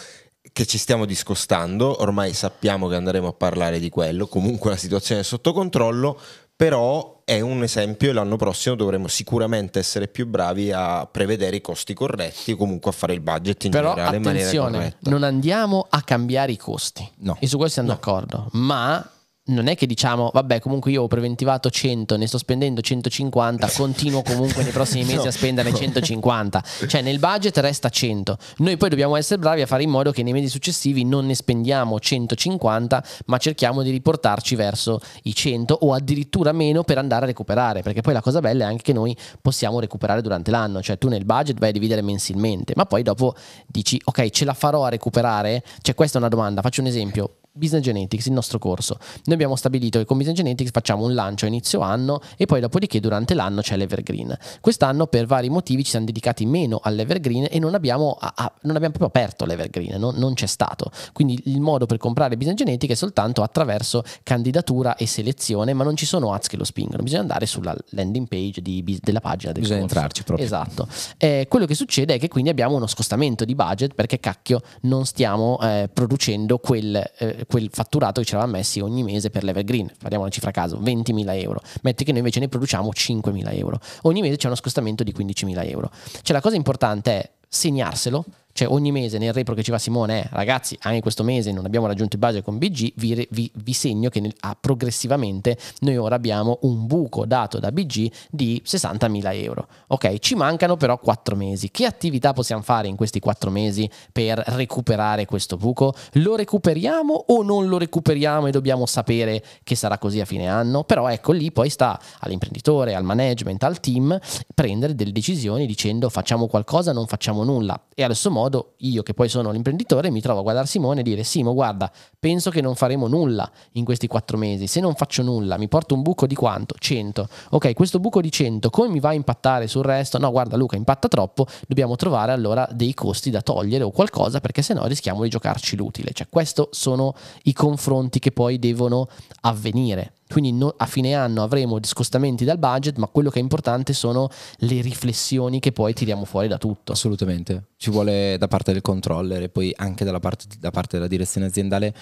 Speaker 3: che ci stiamo discostando, ormai sappiamo che andremo a parlare di quello, comunque la situazione è sotto controllo, però è un esempio e l'anno prossimo dovremo sicuramente essere più bravi a prevedere i costi corretti o comunque a fare il budget in
Speaker 2: Però
Speaker 3: generale in maniera corretta.
Speaker 2: non andiamo a cambiare i costi.
Speaker 1: No.
Speaker 2: E su questo siamo d'accordo. Ma non è che diciamo, vabbè, comunque io ho preventivato 100, ne sto spendendo 150, continuo comunque nei prossimi mesi a spendere 150. Cioè nel budget resta 100. Noi poi dobbiamo essere bravi a fare in modo che nei mesi successivi non ne spendiamo 150, ma cerchiamo di riportarci verso i 100 o addirittura meno per andare a recuperare, perché poi la cosa bella è anche che noi possiamo recuperare durante l'anno, cioè tu nel budget vai a dividere mensilmente, ma poi dopo dici ok, ce la farò a recuperare? Cioè questa è una domanda, faccio un esempio Business Genetics, il nostro corso. Noi abbiamo stabilito che con Business Genetics facciamo un lancio a inizio anno e poi dopodiché durante l'anno c'è l'Evergreen. Quest'anno per vari motivi ci siamo dedicati meno all'Evergreen e non abbiamo, a, a, non abbiamo proprio aperto l'Evergreen, no? non c'è stato. Quindi il modo per comprare Business Genetics è soltanto attraverso candidatura e selezione, ma non ci sono ads che lo spingono, bisogna andare sulla landing page di, della pagina del
Speaker 1: bisogna
Speaker 2: corso.
Speaker 1: entrarci proprio.
Speaker 2: Esatto. Eh, quello che succede è che quindi abbiamo uno scostamento di budget perché cacchio non stiamo eh, producendo quel... Eh, quel fatturato che ci eravamo messi ogni mese per l'Evergreen, parliamo una cifra a caso, 20.000 euro, metti che noi invece ne produciamo 5.000 euro, ogni mese c'è uno scostamento di 15.000 euro. Cioè la cosa importante è segnarselo, cioè ogni mese nel report che ci va Simone è ragazzi anche questo mese non abbiamo raggiunto il budget con BG vi, vi, vi segno che nel, ah, progressivamente noi ora abbiamo un buco dato da BG di 60.000 euro. Ok ci mancano però 4 mesi. Che attività possiamo fare in questi 4 mesi per recuperare questo buco? Lo recuperiamo o non lo recuperiamo e dobbiamo sapere che sarà così a fine anno? Però ecco lì poi sta all'imprenditore al management al team prendere delle decisioni dicendo facciamo qualcosa non facciamo nulla. E allo stesso modo modo io che poi sono l'imprenditore mi trovo a guardare Simone e dire Simo guarda penso che non faremo nulla in questi quattro mesi se non faccio nulla mi porto un buco di quanto? 100 ok questo buco di 100 come mi va a impattare sul resto? no guarda Luca impatta troppo dobbiamo trovare allora dei costi da togliere o qualcosa perché sennò rischiamo di giocarci l'utile cioè questi sono i confronti che poi devono avvenire quindi no, a fine anno avremo scostamenti dal budget, ma quello che è importante sono le riflessioni che poi tiriamo fuori da tutto.
Speaker 1: Assolutamente, ci vuole da parte del controller e poi anche parte, da parte della direzione aziendale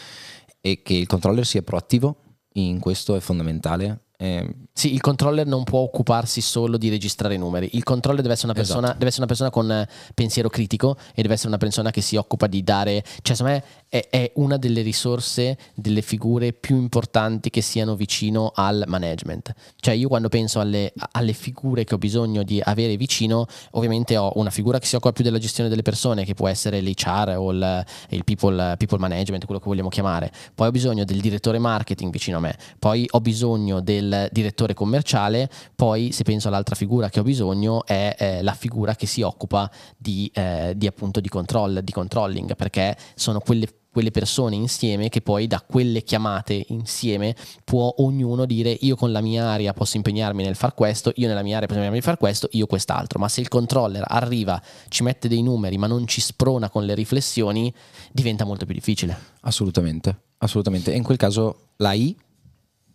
Speaker 1: e che il controller sia proattivo, in questo è fondamentale
Speaker 2: eh, sì, il controller non può occuparsi solo di registrare i numeri. Il controller deve essere una persona, esatto. deve essere una persona con eh, pensiero critico e deve essere una persona che si occupa di dare. Cioè, secondo me è, è, una delle risorse, delle figure più importanti che siano vicino al management. Cioè, io quando penso alle, alle figure che ho bisogno di avere vicino, ovviamente ho una figura che si occupa più della gestione delle persone, che può essere l'HR o il, il people, people management, quello che vogliamo chiamare. Poi ho bisogno del direttore marketing vicino a me. Poi ho bisogno del del direttore commerciale, poi se penso all'altra figura che ho bisogno è eh, la figura che si occupa di, eh, di appunto di control, di controlling, perché sono quelle quelle persone insieme che poi da quelle chiamate insieme può ognuno dire io con la mia area posso impegnarmi nel far questo, io nella mia area posso impegnarmi nel far questo, io quest'altro, ma se il controller arriva, ci mette dei numeri ma non ci sprona con le riflessioni, diventa molto più difficile.
Speaker 1: Assolutamente, assolutamente. E in quel caso l'AI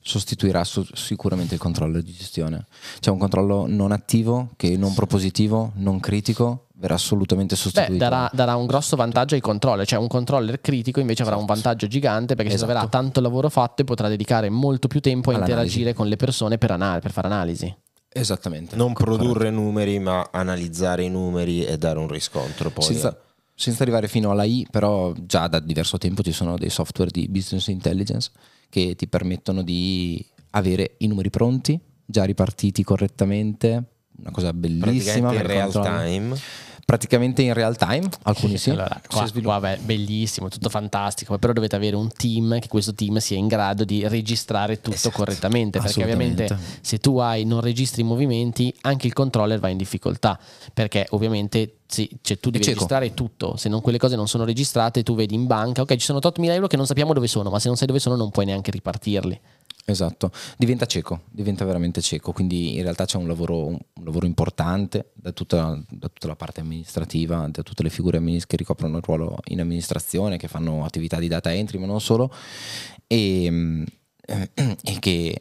Speaker 1: sostituirà su- sicuramente il controllo di gestione. C'è un controllo non attivo, che non propositivo, non critico, verrà assolutamente sostituito.
Speaker 2: Beh, darà, darà, un grosso vantaggio ai controller, cioè un controller critico invece avrà un esatto. vantaggio gigante perché esatto. si troverà tanto lavoro fatto e potrà dedicare molto più tempo a All'analisi. interagire con le persone per, anal- per fare analisi.
Speaker 1: Esattamente.
Speaker 3: Non produrre numeri, ma analizzare i numeri e dare un riscontro. Poi
Speaker 1: senza, senza arrivare fino all'AI, però già da diverso tempo ci sono dei software di business intelligence che ti permettono di avere i numeri pronti, già ripartiti correttamente, una cosa bellissima.
Speaker 3: In real time
Speaker 1: praticamente in real time, alcuni sì.
Speaker 2: Allora, qua, qua beh, bellissimo, tutto fantastico, però dovete avere un team che questo team sia in grado di registrare tutto esatto, correttamente, perché ovviamente se tu hai non registri i movimenti, anche il controller va in difficoltà, perché ovviamente sì, cioè tu devi registrare tutto, se non quelle cose non sono registrate, tu vedi in banca, ok, ci sono 8.000 euro che non sappiamo dove sono, ma se non sai dove sono non puoi neanche ripartirli.
Speaker 1: Esatto, diventa cieco, diventa veramente cieco, quindi in realtà c'è un lavoro, un lavoro importante da tutta, da tutta, la parte amministrativa, da tutte le figure che ricoprono il ruolo in amministrazione, che fanno attività di data entry, ma non solo, e, e che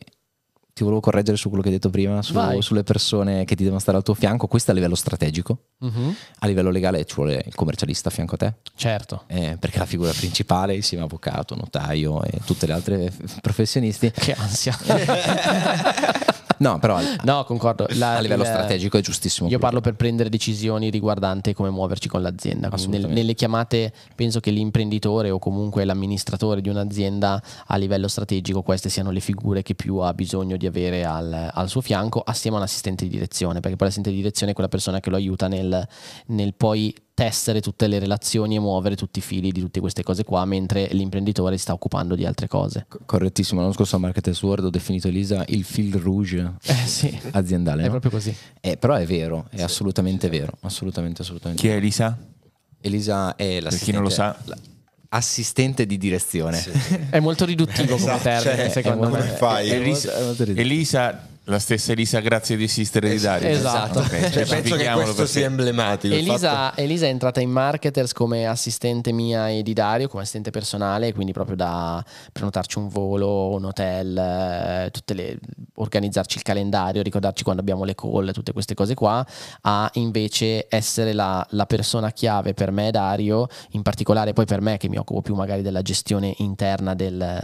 Speaker 1: ti volevo correggere su quello che hai detto prima, su, sulle persone che ti devono stare al tuo fianco, questo a livello strategico, uh-huh. a livello legale ci vuole il commercialista a fianco a te.
Speaker 2: Certo.
Speaker 1: Eh, perché la figura principale, insieme a avvocato, notaio e tutte le altre professionisti.
Speaker 2: Che ansia.
Speaker 1: No, però al-
Speaker 2: No, concordo. La-
Speaker 1: a livello
Speaker 2: il-
Speaker 1: strategico è giustissimo.
Speaker 2: Io parlo per prendere decisioni riguardanti come muoverci con l'azienda. Nel- nelle chiamate penso che l'imprenditore o comunque l'amministratore di un'azienda a livello strategico queste siano le figure che più ha bisogno di avere al, al suo fianco assieme a un assistente di direzione, perché poi l'assistente di direzione è quella persona che lo aiuta nel, nel poi tessere tutte le relazioni e muovere tutti i fili di tutte queste cose qua, mentre l'imprenditore si sta occupando di altre cose.
Speaker 1: Co- Correttissimo, l'anno scorso a Marketers World ho definito Elisa il fil rouge
Speaker 2: Eh sì,
Speaker 1: aziendale.
Speaker 2: è
Speaker 1: no?
Speaker 2: proprio così.
Speaker 1: Eh, però è vero, è assolutamente vero, assolutamente, assolutamente.
Speaker 4: Chi è Elisa?
Speaker 1: Elisa è
Speaker 4: Per
Speaker 1: l'assistente,
Speaker 4: chi non lo sa.
Speaker 1: la- assistente di direzione.
Speaker 2: È molto riduttivo come
Speaker 3: Esatto,
Speaker 2: termine,
Speaker 3: cioè,
Speaker 2: secondo
Speaker 3: come
Speaker 2: me.
Speaker 3: fai?
Speaker 4: Elisa. Elisa, la stessa Elisa, grazie di esistere di Dario.
Speaker 2: Esatto.
Speaker 4: Ok,
Speaker 3: Cioè, penso che questo
Speaker 4: perché-
Speaker 3: sia emblematico. il fatto-
Speaker 2: Elisa, Elisa è entrata in marketers come assistente mia e di Dario, come assistente personale, quindi proprio da prenotarci un volo, un hotel, eh, tutte le- organizzarci il calendario, ricordarci quando abbiamo le call, tutte queste cose qua, a invece essere la, la persona chiave per me e Dario, in particolare poi per me che mi occupo più magari della gestione interna del-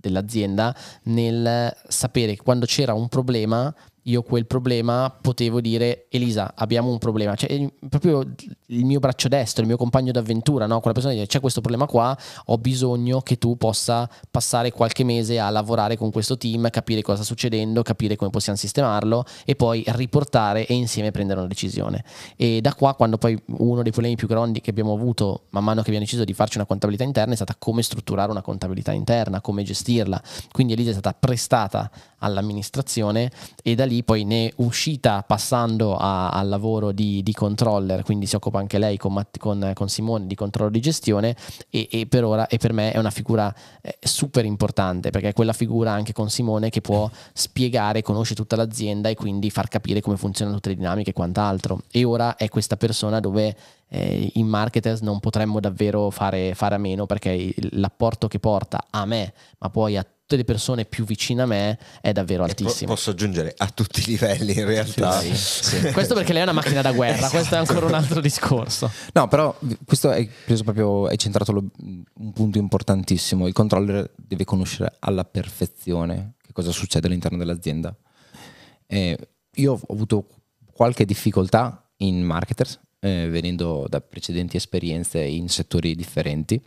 Speaker 2: dell'azienda, nel sapere che quando c'era un problema io quel problema potevo dire Elisa abbiamo un problema. Cioè proprio il mio braccio destro il mio compagno d'avventura no? quella persona dice c'è questo problema qua ho bisogno che tu possa passare qualche mese a lavorare con questo team capire cosa sta succedendo capire come possiamo sistemarlo e poi riportare e insieme prendere una decisione. E da qua quando poi uno dei problemi più grandi che abbiamo avuto man mano che abbiamo deciso di farci una contabilità interna è stata come strutturare una contabilità interna come gestirla. Quindi Elisa è stata prestata all'amministrazione e da lì poi ne è uscita passando a- al lavoro di, di controller, quindi si occupa anche lei con, con- con Simone di controllo di gestione e, e per ora e per me è una figura eh, super importante perché è quella figura anche con Simone che può spiegare, conosce tutta l'azienda e quindi far capire come funzionano tutte le dinamiche e quant'altro. E ora è questa persona dove eh, in marketers non potremmo davvero fare, fare a meno perché l'apporto che porta a me, ma poi a tutte le persone più vicine a me è davvero
Speaker 3: E po-
Speaker 2: altissimo.
Speaker 3: posso aggiungere a tutti i livelli in realtà.
Speaker 2: Questo perché lei è una macchina da guerra,
Speaker 3: Esatto.
Speaker 2: questo è ancora un altro discorso.
Speaker 1: No, però questo è preso proprio, è centrato lo- un punto importantissimo. Il controller deve conoscere alla perfezione che cosa succede all'interno dell'azienda. Eh, io ho avuto qualche difficoltà in marketers, eh, venendo da precedenti esperienze in settori differenti.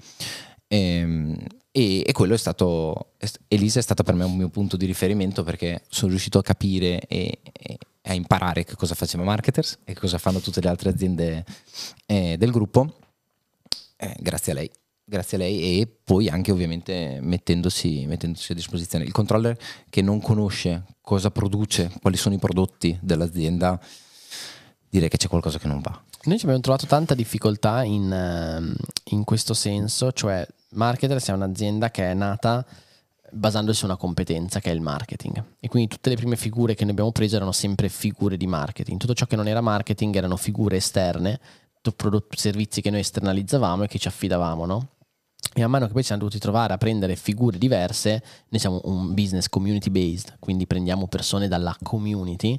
Speaker 1: Ehm, e, e quello è stato, Elisa è stata per me un mio punto di riferimento perché sono riuscito a capire e, e a imparare che cosa faceva Marketers e cosa fanno tutte le altre aziende eh, del gruppo, eh, grazie a lei. Grazie a lei e poi anche ovviamente mettendosi, mettendosi a disposizione. Il controller che non conosce cosa produce, quali sono i prodotti dell'azienda, direi che c'è qualcosa che non va.
Speaker 2: Noi ci abbiamo trovato tanta difficoltà in, ehm, in questo senso, cioè Marketers è un'azienda che è nata basandosi su una competenza che è il marketing e quindi tutte le prime figure che noi abbiamo preso erano sempre figure di marketing, tutto ciò che non era marketing erano figure esterne, prodotti, servizi che noi esternalizzavamo e che ci affidavamo, no? E man mano che poi ci siamo dovuti trovare a prendere figure diverse, noi siamo un business community based, quindi prendiamo persone dalla community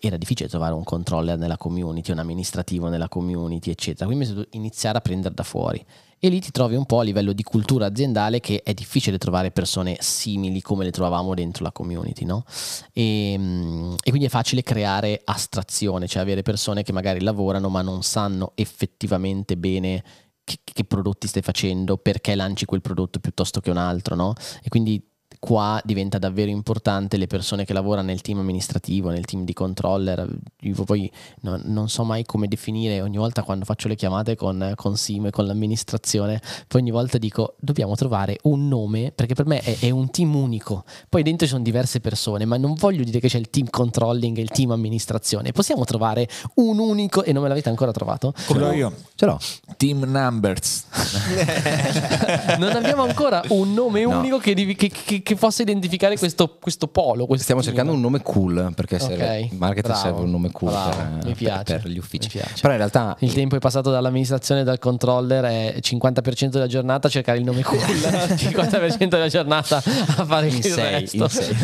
Speaker 2: era difficile trovare un controller nella community, un amministrativo nella community, eccetera. Quindi bisogna iniziare a prendere da fuori. E lì ti trovi un po' a livello di cultura aziendale che è difficile trovare persone simili come le trovavamo dentro la community, no? E, mm, e quindi è facile creare astrazione, cioè avere persone che magari lavorano ma non sanno effettivamente bene che, che prodotti stai facendo, perché lanci quel prodotto piuttosto che un altro, no? E quindi qua diventa davvero importante le persone che lavorano nel team amministrativo, nel team di controller. Io poi non, non so mai come definire, ogni volta quando faccio le chiamate con, con Sim e con l'amministrazione, poi ogni volta dico dobbiamo trovare un nome, perché per me è, è un team unico. Poi dentro ci sono diverse persone, ma non voglio dire che c'è il team controlling e il team amministrazione. Possiamo trovare un unico, e non me l'avete ancora trovato?
Speaker 4: Ce l'ho io.
Speaker 1: Ce l'ho.
Speaker 4: Team Numbers.
Speaker 2: non abbiamo ancora un nome
Speaker 1: No.
Speaker 2: unico che, che- che- che possa identificare questo, questo polo. questo
Speaker 1: Stiamo
Speaker 2: team.
Speaker 1: cercando un nome cool perché serve,
Speaker 2: Ok,
Speaker 1: il marketer
Speaker 2: bravo,
Speaker 1: serve un nome cool per, per- per gli uffici. Però in realtà
Speaker 2: Il tempo è passato dall'amministrazione e dal controller è 50% della giornata a cercare il nome cool, 50% della giornata a fare
Speaker 1: in
Speaker 2: il
Speaker 1: sei,
Speaker 2: resto.
Speaker 1: sei.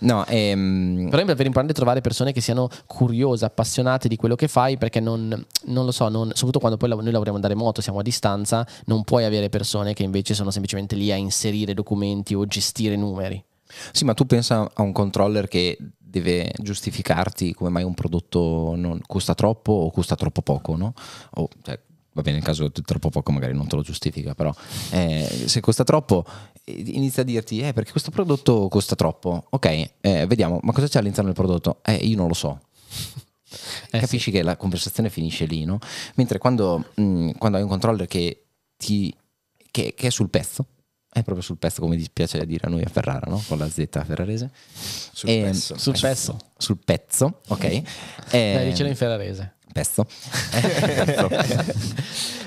Speaker 1: no, ehm,
Speaker 2: Però è davvero importante trovare persone che siano curiose, appassionate di quello che fai, perché non, non lo so, non- soprattutto quando poi noi lavoriamo da remoto, siamo a distanza, non puoi avere persone che invece sono semplicemente lì a inserire documenti o gestire numeri.
Speaker 1: Sì, ma tu pensa a un controller che deve giustificarti come mai un prodotto non costa troppo o costa troppo poco, no? O, cioè, va bene, nel caso troppo poco magari non te lo giustifica, però eh, se costa troppo eh, inizia a dirti, eh, perché questo prodotto costa troppo. Ok, eh, vediamo, ma cosa c'è all'interno del prodotto? Eh, io non lo so.
Speaker 2: Eh,
Speaker 1: Capisci che la conversazione finisce lì, no? Mentre quando, mh, quando hai un controller che, ti, che, che è sul pezzo, è proprio sul pezzo come dispiace dire a noi a Ferrara, no? Con la Z ferrarese.
Speaker 3: Sul
Speaker 1: E-
Speaker 3: pezzo.
Speaker 2: Sul pezzo.
Speaker 1: Sul pezzo, ok.
Speaker 2: Dai,
Speaker 1: Eh,
Speaker 2: dicelo in ferrarese.
Speaker 1: pezzo.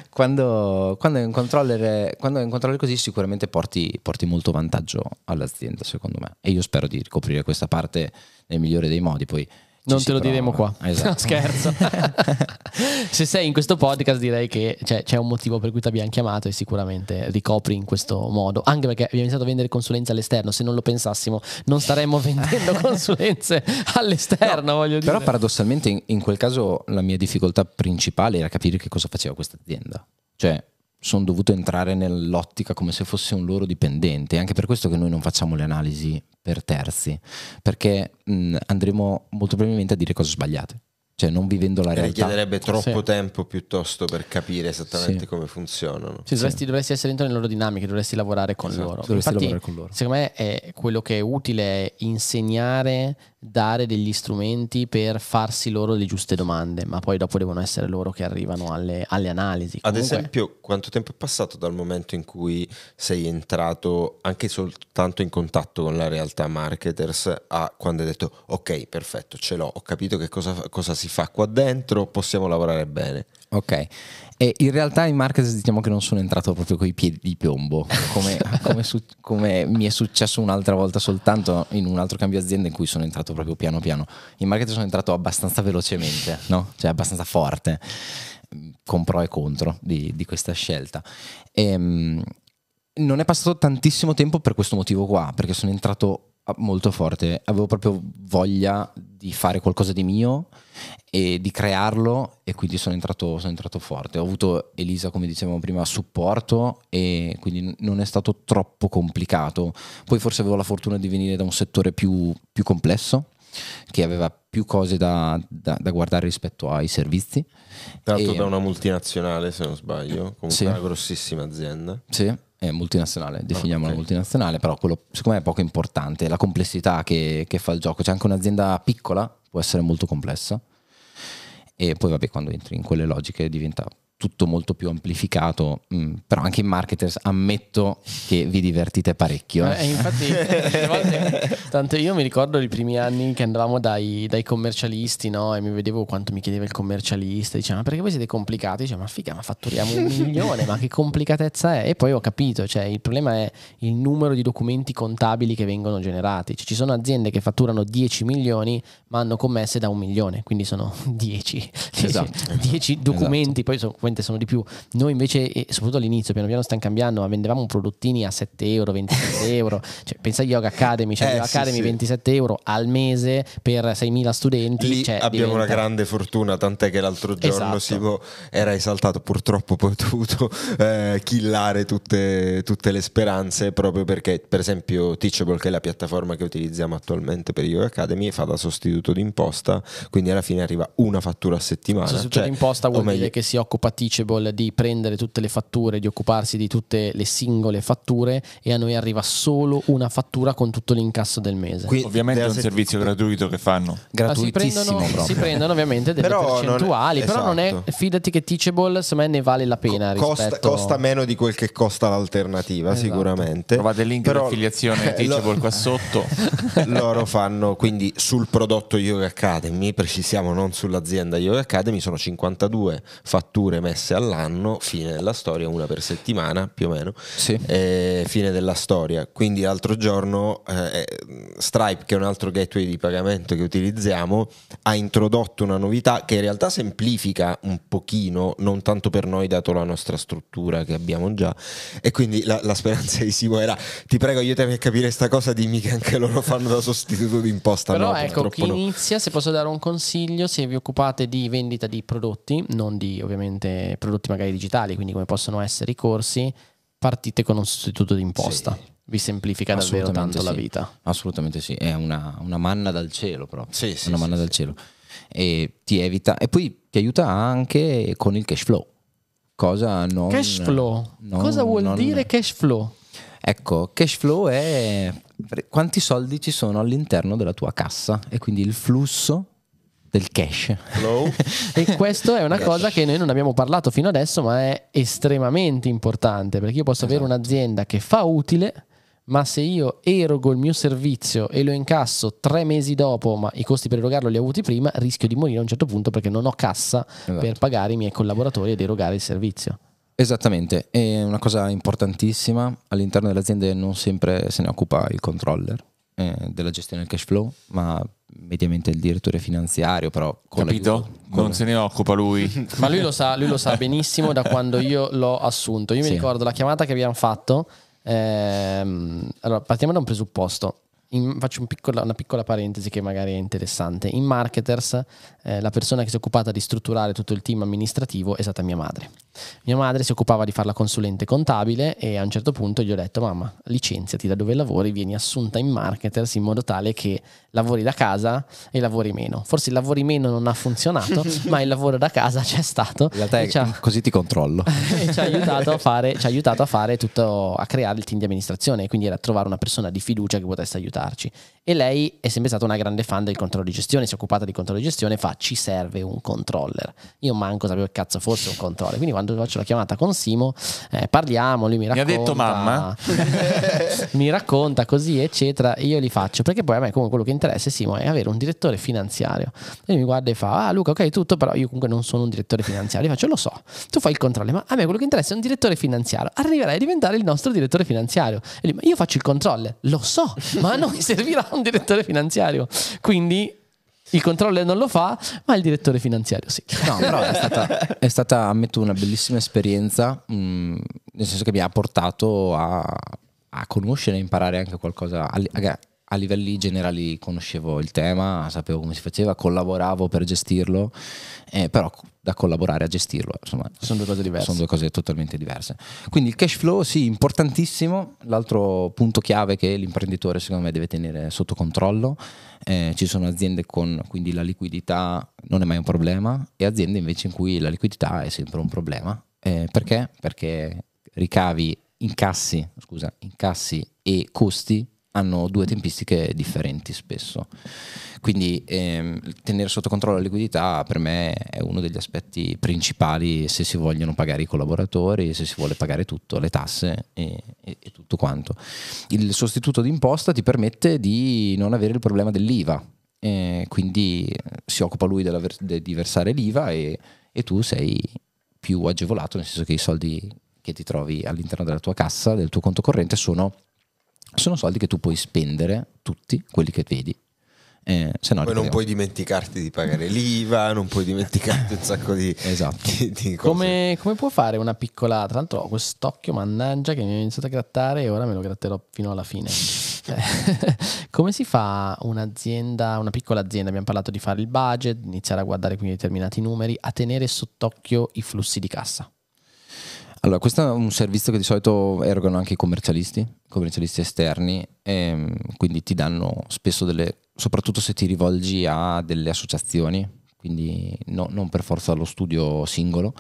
Speaker 1: quando, quando hai un controller, quando hai un controller così sicuramente porti, porti molto vantaggio all'azienda secondo me e io spero di ricoprire questa parte nel migliore dei modi poi
Speaker 2: Non te lo
Speaker 1: prova.
Speaker 2: diremo qua.
Speaker 1: Esatto.
Speaker 2: No, scherzo. Se sei in questo podcast direi che cioè, c'è un motivo per cui ti abbiamo chiamato e sicuramente ricopri in questo modo. Anche perché abbiamo iniziato a vendere consulenze all'esterno. Se non lo pensassimo non staremmo vendendo consulenze all'esterno, voglio dire.
Speaker 1: Però paradossalmente in, in quel caso la mia difficoltà principale era capire che cosa faceva questa azienda. Cioè, sono dovuto entrare nell'ottica come se fosse un loro dipendente. È anche per questo che noi non facciamo le analisi per terzi, perché mh, andremo molto probabilmente a dire cose sbagliate. Cioè, non vivendo la realtà.
Speaker 3: Richiederebbe troppo
Speaker 2: Sì.
Speaker 3: tempo piuttosto per capire esattamente
Speaker 1: Sì.
Speaker 3: come funzionano.
Speaker 2: Sì, dovresti, dovresti essere dentro nelle loro dinamiche, dovresti lavorare con
Speaker 3: Esatto,
Speaker 2: loro.
Speaker 1: dovresti
Speaker 2: Infatti,
Speaker 1: lavorare con loro.
Speaker 2: secondo me è quello che è utile è insegnare, dare degli strumenti per farsi loro le giuste domande, ma poi dopo devono essere loro che arrivano alle, alle analisi.
Speaker 3: Ad
Speaker 2: Comunque-
Speaker 3: esempio, quanto tempo è passato dal momento in cui sei entrato anche soltanto in contatto con la realtà marketers a quando hai detto ok, perfetto, ce l'ho, ho capito che cosa, cosa si fa qua dentro, possiamo lavorare bene.
Speaker 1: Ok, e in realtà in marketing diciamo che non sono entrato proprio con i piedi di piombo, come, come su- come mi è successo un'altra volta soltanto in un altro cambio azienda in cui sono entrato proprio piano piano. In marketing sono entrato abbastanza velocemente, no? cioè abbastanza forte, con pro e contro di, di questa scelta. Ehm, non è passato tantissimo tempo per questo motivo qua, perché sono entrato molto forte, avevo proprio voglia di fare qualcosa di mio e di crearlo e quindi sono entrato, sono entrato forte. Ho avuto Elisa, come dicevamo prima, supporto e quindi non è stato troppo complicato. Poi forse avevo la fortuna di venire da un settore più, più complesso, che aveva più cose da, da- da guardare rispetto ai servizi.
Speaker 3: L'altro
Speaker 1: E-
Speaker 3: da una multinazionale, se non sbaglio, comunque
Speaker 1: Sì.
Speaker 3: una grossissima azienda.
Speaker 1: Sì, è multinazionale, definiamola
Speaker 3: ok.
Speaker 1: multinazionale, però quello secondo me è poco importante, la complessità che, che fa il gioco. C'è anche un'azienda piccola, può essere molto complessa, e poi vabbè quando entri in quelle logiche diventa tutto molto più amplificato, mm, però anche in marketers ammetto che vi divertite parecchio. eh.
Speaker 2: Infatti, volte- tanto io mi ricordo i primi anni che andavamo dai, dai commercialisti, no? E mi vedevo quanto mi chiedeva il commercialista. Diceva, ma perché voi siete complicati? Dicevo, ma figa, ma fatturiamo un milione, ma che complicatezza è? E poi ho capito, cioè, il problema è il numero di documenti contabili che vengono generati. Cioè, ci sono aziende che fatturano 10 milioni, ma hanno commesse da un milione, quindi sono 10,
Speaker 1: Esatto.
Speaker 2: 10 documenti, poi sono, ovviamente sono di più. Noi invece, soprattutto all'inizio, piano piano stanno cambiando, ma vendevamo prodottini a 7 euro, 27 euro. Cioè, pensa a Yoga Academy, cioè
Speaker 3: Eh,
Speaker 2: Yoga
Speaker 3: sì,
Speaker 2: Academy
Speaker 3: sì.
Speaker 2: 27 euro al mese per 6.000 studenti.
Speaker 3: Lì
Speaker 2: cioè,
Speaker 3: abbiamo una
Speaker 2: diventa-
Speaker 3: grande fortuna, tant'è che l'altro giorno
Speaker 2: Esatto.
Speaker 3: Simo era esaltato, purtroppo poi ho dovuto eh, killare tutte, tutte le speranze proprio perché per esempio Teachable che è la piattaforma che utilizziamo attualmente per Yoga Academy fa da sostituto d'imposta, quindi alla fine arriva una fattura a settimana.
Speaker 2: Sostituto
Speaker 3: Cioè,
Speaker 2: d'imposta vuol
Speaker 3: meglio,
Speaker 2: dire che si occupa Teachable di prendere tutte le fatture, di occuparsi di tutte le singole fatture e a noi arriva solo una fattura con tutto l'incasso del mese.
Speaker 3: qui-
Speaker 4: Ovviamente è un
Speaker 3: della
Speaker 4: servizio gratuito che fanno.
Speaker 2: Ah, si,
Speaker 1: Gratuitissimo
Speaker 2: prendono, si prendono ovviamente delle
Speaker 3: Però non è-
Speaker 2: percentuali, però non è,
Speaker 3: esatto.
Speaker 2: fidati che Teachable secondo me ne vale la pena
Speaker 3: costa,
Speaker 2: rispetto
Speaker 3: costa meno di quel che costa l'alternativa
Speaker 2: Esatto.
Speaker 3: sicuramente.
Speaker 4: Trovate il link
Speaker 3: Però-
Speaker 4: di affiliazione
Speaker 3: lo-
Speaker 4: Teachable qua sotto.
Speaker 3: loro fanno quindi sul prodotto Yoga Academy, precisiamo non sull'azienda Yoga Academy, sono 52 fatture messe all'anno, fine della storia, una per settimana più o meno,
Speaker 1: Sì.
Speaker 3: eh, fine della storia. Quindi l'altro giorno eh, Stripe, che è un altro gateway di pagamento che utilizziamo, ha introdotto una novità che in realtà semplifica un pochino, non tanto per noi dato la nostra struttura che abbiamo già, e quindi la, la speranza di Simo era ti prego aiutami a capire sta cosa, dimmi che anche loro fanno da sostituto d'imposta.
Speaker 2: Però
Speaker 3: no,
Speaker 2: ecco, chi. Inizia, se posso dare un consiglio, se vi occupate di vendita di prodotti, non di ovviamente prodotti magari digitali, quindi come possono essere i corsi, partite con un sostituto d'imposta.
Speaker 3: Sì.
Speaker 2: vi semplifica davvero tanto la
Speaker 1: sì.
Speaker 2: vita.
Speaker 1: Assolutamente sì, è una, una manna dal cielo proprio.
Speaker 3: Sì, sì,
Speaker 1: una manna
Speaker 3: sì.
Speaker 1: dal cielo. E ti evita, e poi ti aiuta anche con il cash flow. Cosa non.
Speaker 2: Cash flow.
Speaker 1: non-
Speaker 2: Cosa vuol
Speaker 1: non-
Speaker 2: dire cash flow?
Speaker 1: Ecco, cash flow è quanti soldi ci sono all'interno della tua cassa e quindi il flusso del cash.
Speaker 3: Flow.
Speaker 2: E questo è una cosa che noi non abbiamo parlato fino adesso, ma è estremamente importante perché io posso avere un'azienda che fa utile, ma se io erogo il mio servizio e lo incasso tre mesi dopo, ma i costi per erogarlo li ho avuti prima, rischio di morire a un certo punto perché non ho cassa
Speaker 1: Esatto.
Speaker 2: per pagare i miei collaboratori ed erogare il servizio.
Speaker 1: Esattamente, è una cosa importantissima. All'interno delle aziende non sempre se ne occupa il controller eh, della gestione del cash flow, ma mediamente il direttore finanziario, però con
Speaker 4: Capito?
Speaker 1: l'aiuto- con-
Speaker 4: Non se ne occupa lui.
Speaker 2: Ma lui lo sa, lui lo sa benissimo da quando io l'ho assunto. Io mi
Speaker 1: Sì.
Speaker 2: ricordo la chiamata che abbiamo fatto. ehm, allora, partiamo da un presupposto. In- faccio un piccola- una piccola parentesi che magari è interessante. In Marketers, eh, la persona che si è occupata di strutturare tutto il team amministrativo è stata mia madre. Mia madre si occupava di fare la consulente contabile e a un certo punto gli ho detto: Mamma, licenziati da dove lavori, vieni assunta in Marketers in modo tale che lavori da casa e lavori meno. Forse il lavori meno non ha funzionato, ma il lavoro da casa c'è stato.
Speaker 1: In realtà
Speaker 2: ci ha-
Speaker 1: è, così ti controllo.
Speaker 2: e ci ha aiutato a fare, ci ha aiutato a fare tutto, a creare il team di amministrazione, quindi era trovare una persona di fiducia che potesse aiutarci. E lei è sempre stata una grande fan del controllo di gestione, si è occupata di controllo di gestione, fa ci serve un controller. Io manco sapevo che cazzo fosse un controller, quindi quando faccio la chiamata con Simo eh, parliamo, lui mi
Speaker 4: ha
Speaker 2: racconta.
Speaker 4: detto mamma?
Speaker 2: mi racconta così, eccetera. e Io li faccio perché poi a me, comunque, quello che interessa, Simo, è avere un direttore finanziario. E lui mi guarda e fa: Ah, Luca, ok, tutto, però io comunque non sono un direttore finanziario. Io faccio: Lo so, tu fai il controllo, ma a me quello che interessa è un direttore finanziario. Arriverai a diventare il nostro direttore finanziario. E lui, ma io faccio il controller, lo so, ma a noi servirà un direttore finanziario. Quindi. Il controller non lo fa, ma il direttore finanziario sì.
Speaker 1: No, però è stata, è stata, ammetto, una bellissima esperienza, mh, nel senso che mi ha portato a, a conoscere e imparare anche qualcosa. A, a- a livelli generali conoscevo il tema, sapevo come si faceva, collaboravo per gestirlo, eh, però da collaborare a gestirlo, insomma,
Speaker 2: Sono due cose diverse.
Speaker 1: sono due cose totalmente diverse. Quindi il cash flow, sì, importantissimo. L'altro punto chiave che l'imprenditore, secondo me, deve tenere sotto controllo. Eh, ci sono aziende con quindi la liquidità non è mai un problema, e aziende invece in cui la liquidità è sempre un problema. Eh, perché? Perché ricavi, incassi, scusa, incassi e costi hanno due tempistiche differenti spesso. Quindi ehm, tenere sotto controllo la liquidità per me è uno degli aspetti principali se si vogliono pagare i collaboratori, se si vuole pagare tutto, le tasse e, e- e tutto quanto. Il sostituto d'imposta ti permette di non avere il problema dell'IVA, eh, quindi eh, si occupa lui della de- di versare l'IVA e, e tu sei più agevolato, nel senso che i soldi che ti trovi all'interno della tua cassa, del tuo conto corrente, sono, sono soldi che tu puoi spendere, tutti quelli che vedi. Eh, se no
Speaker 3: Poi non puoi dimenticarti di pagare l'IVA, non puoi dimenticarti un sacco di,
Speaker 1: Esatto.
Speaker 3: di- di cose.
Speaker 2: Come, come può fare una piccola. Tra l'altro ho quest'occhio, mannaggia, che mi ho iniziato a grattare e ora me lo gratterò fino alla fine. Come si fa un'azienda, una piccola azienda? Abbiamo parlato di fare il budget, iniziare a guardare quindi determinati numeri, a tenere sott'occhio i flussi di cassa.
Speaker 1: Allora, questo è un servizio che di solito erogano anche i commercialisti, commercialisti esterni, ehm, quindi ti danno spesso delle, soprattutto se ti rivolgi a delle associazioni, quindi no- non per forza allo studio singolo,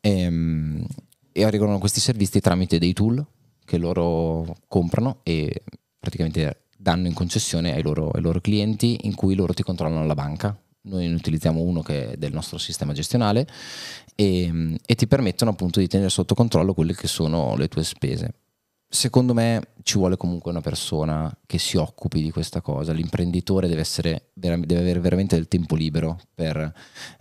Speaker 1: ehm, e erogano questi servizi tramite dei tool che loro comprano e praticamente danno in concessione ai loro, ai loro clienti in cui loro ti controllano la banca. Noi ne utilizziamo uno che è del nostro sistema gestionale e, e ti permettono appunto di tenere sotto controllo quelle che sono le tue spese. Secondo me ci vuole comunque una persona che si occupi di questa cosa, l'imprenditore deve, essere, deve avere veramente del tempo libero per,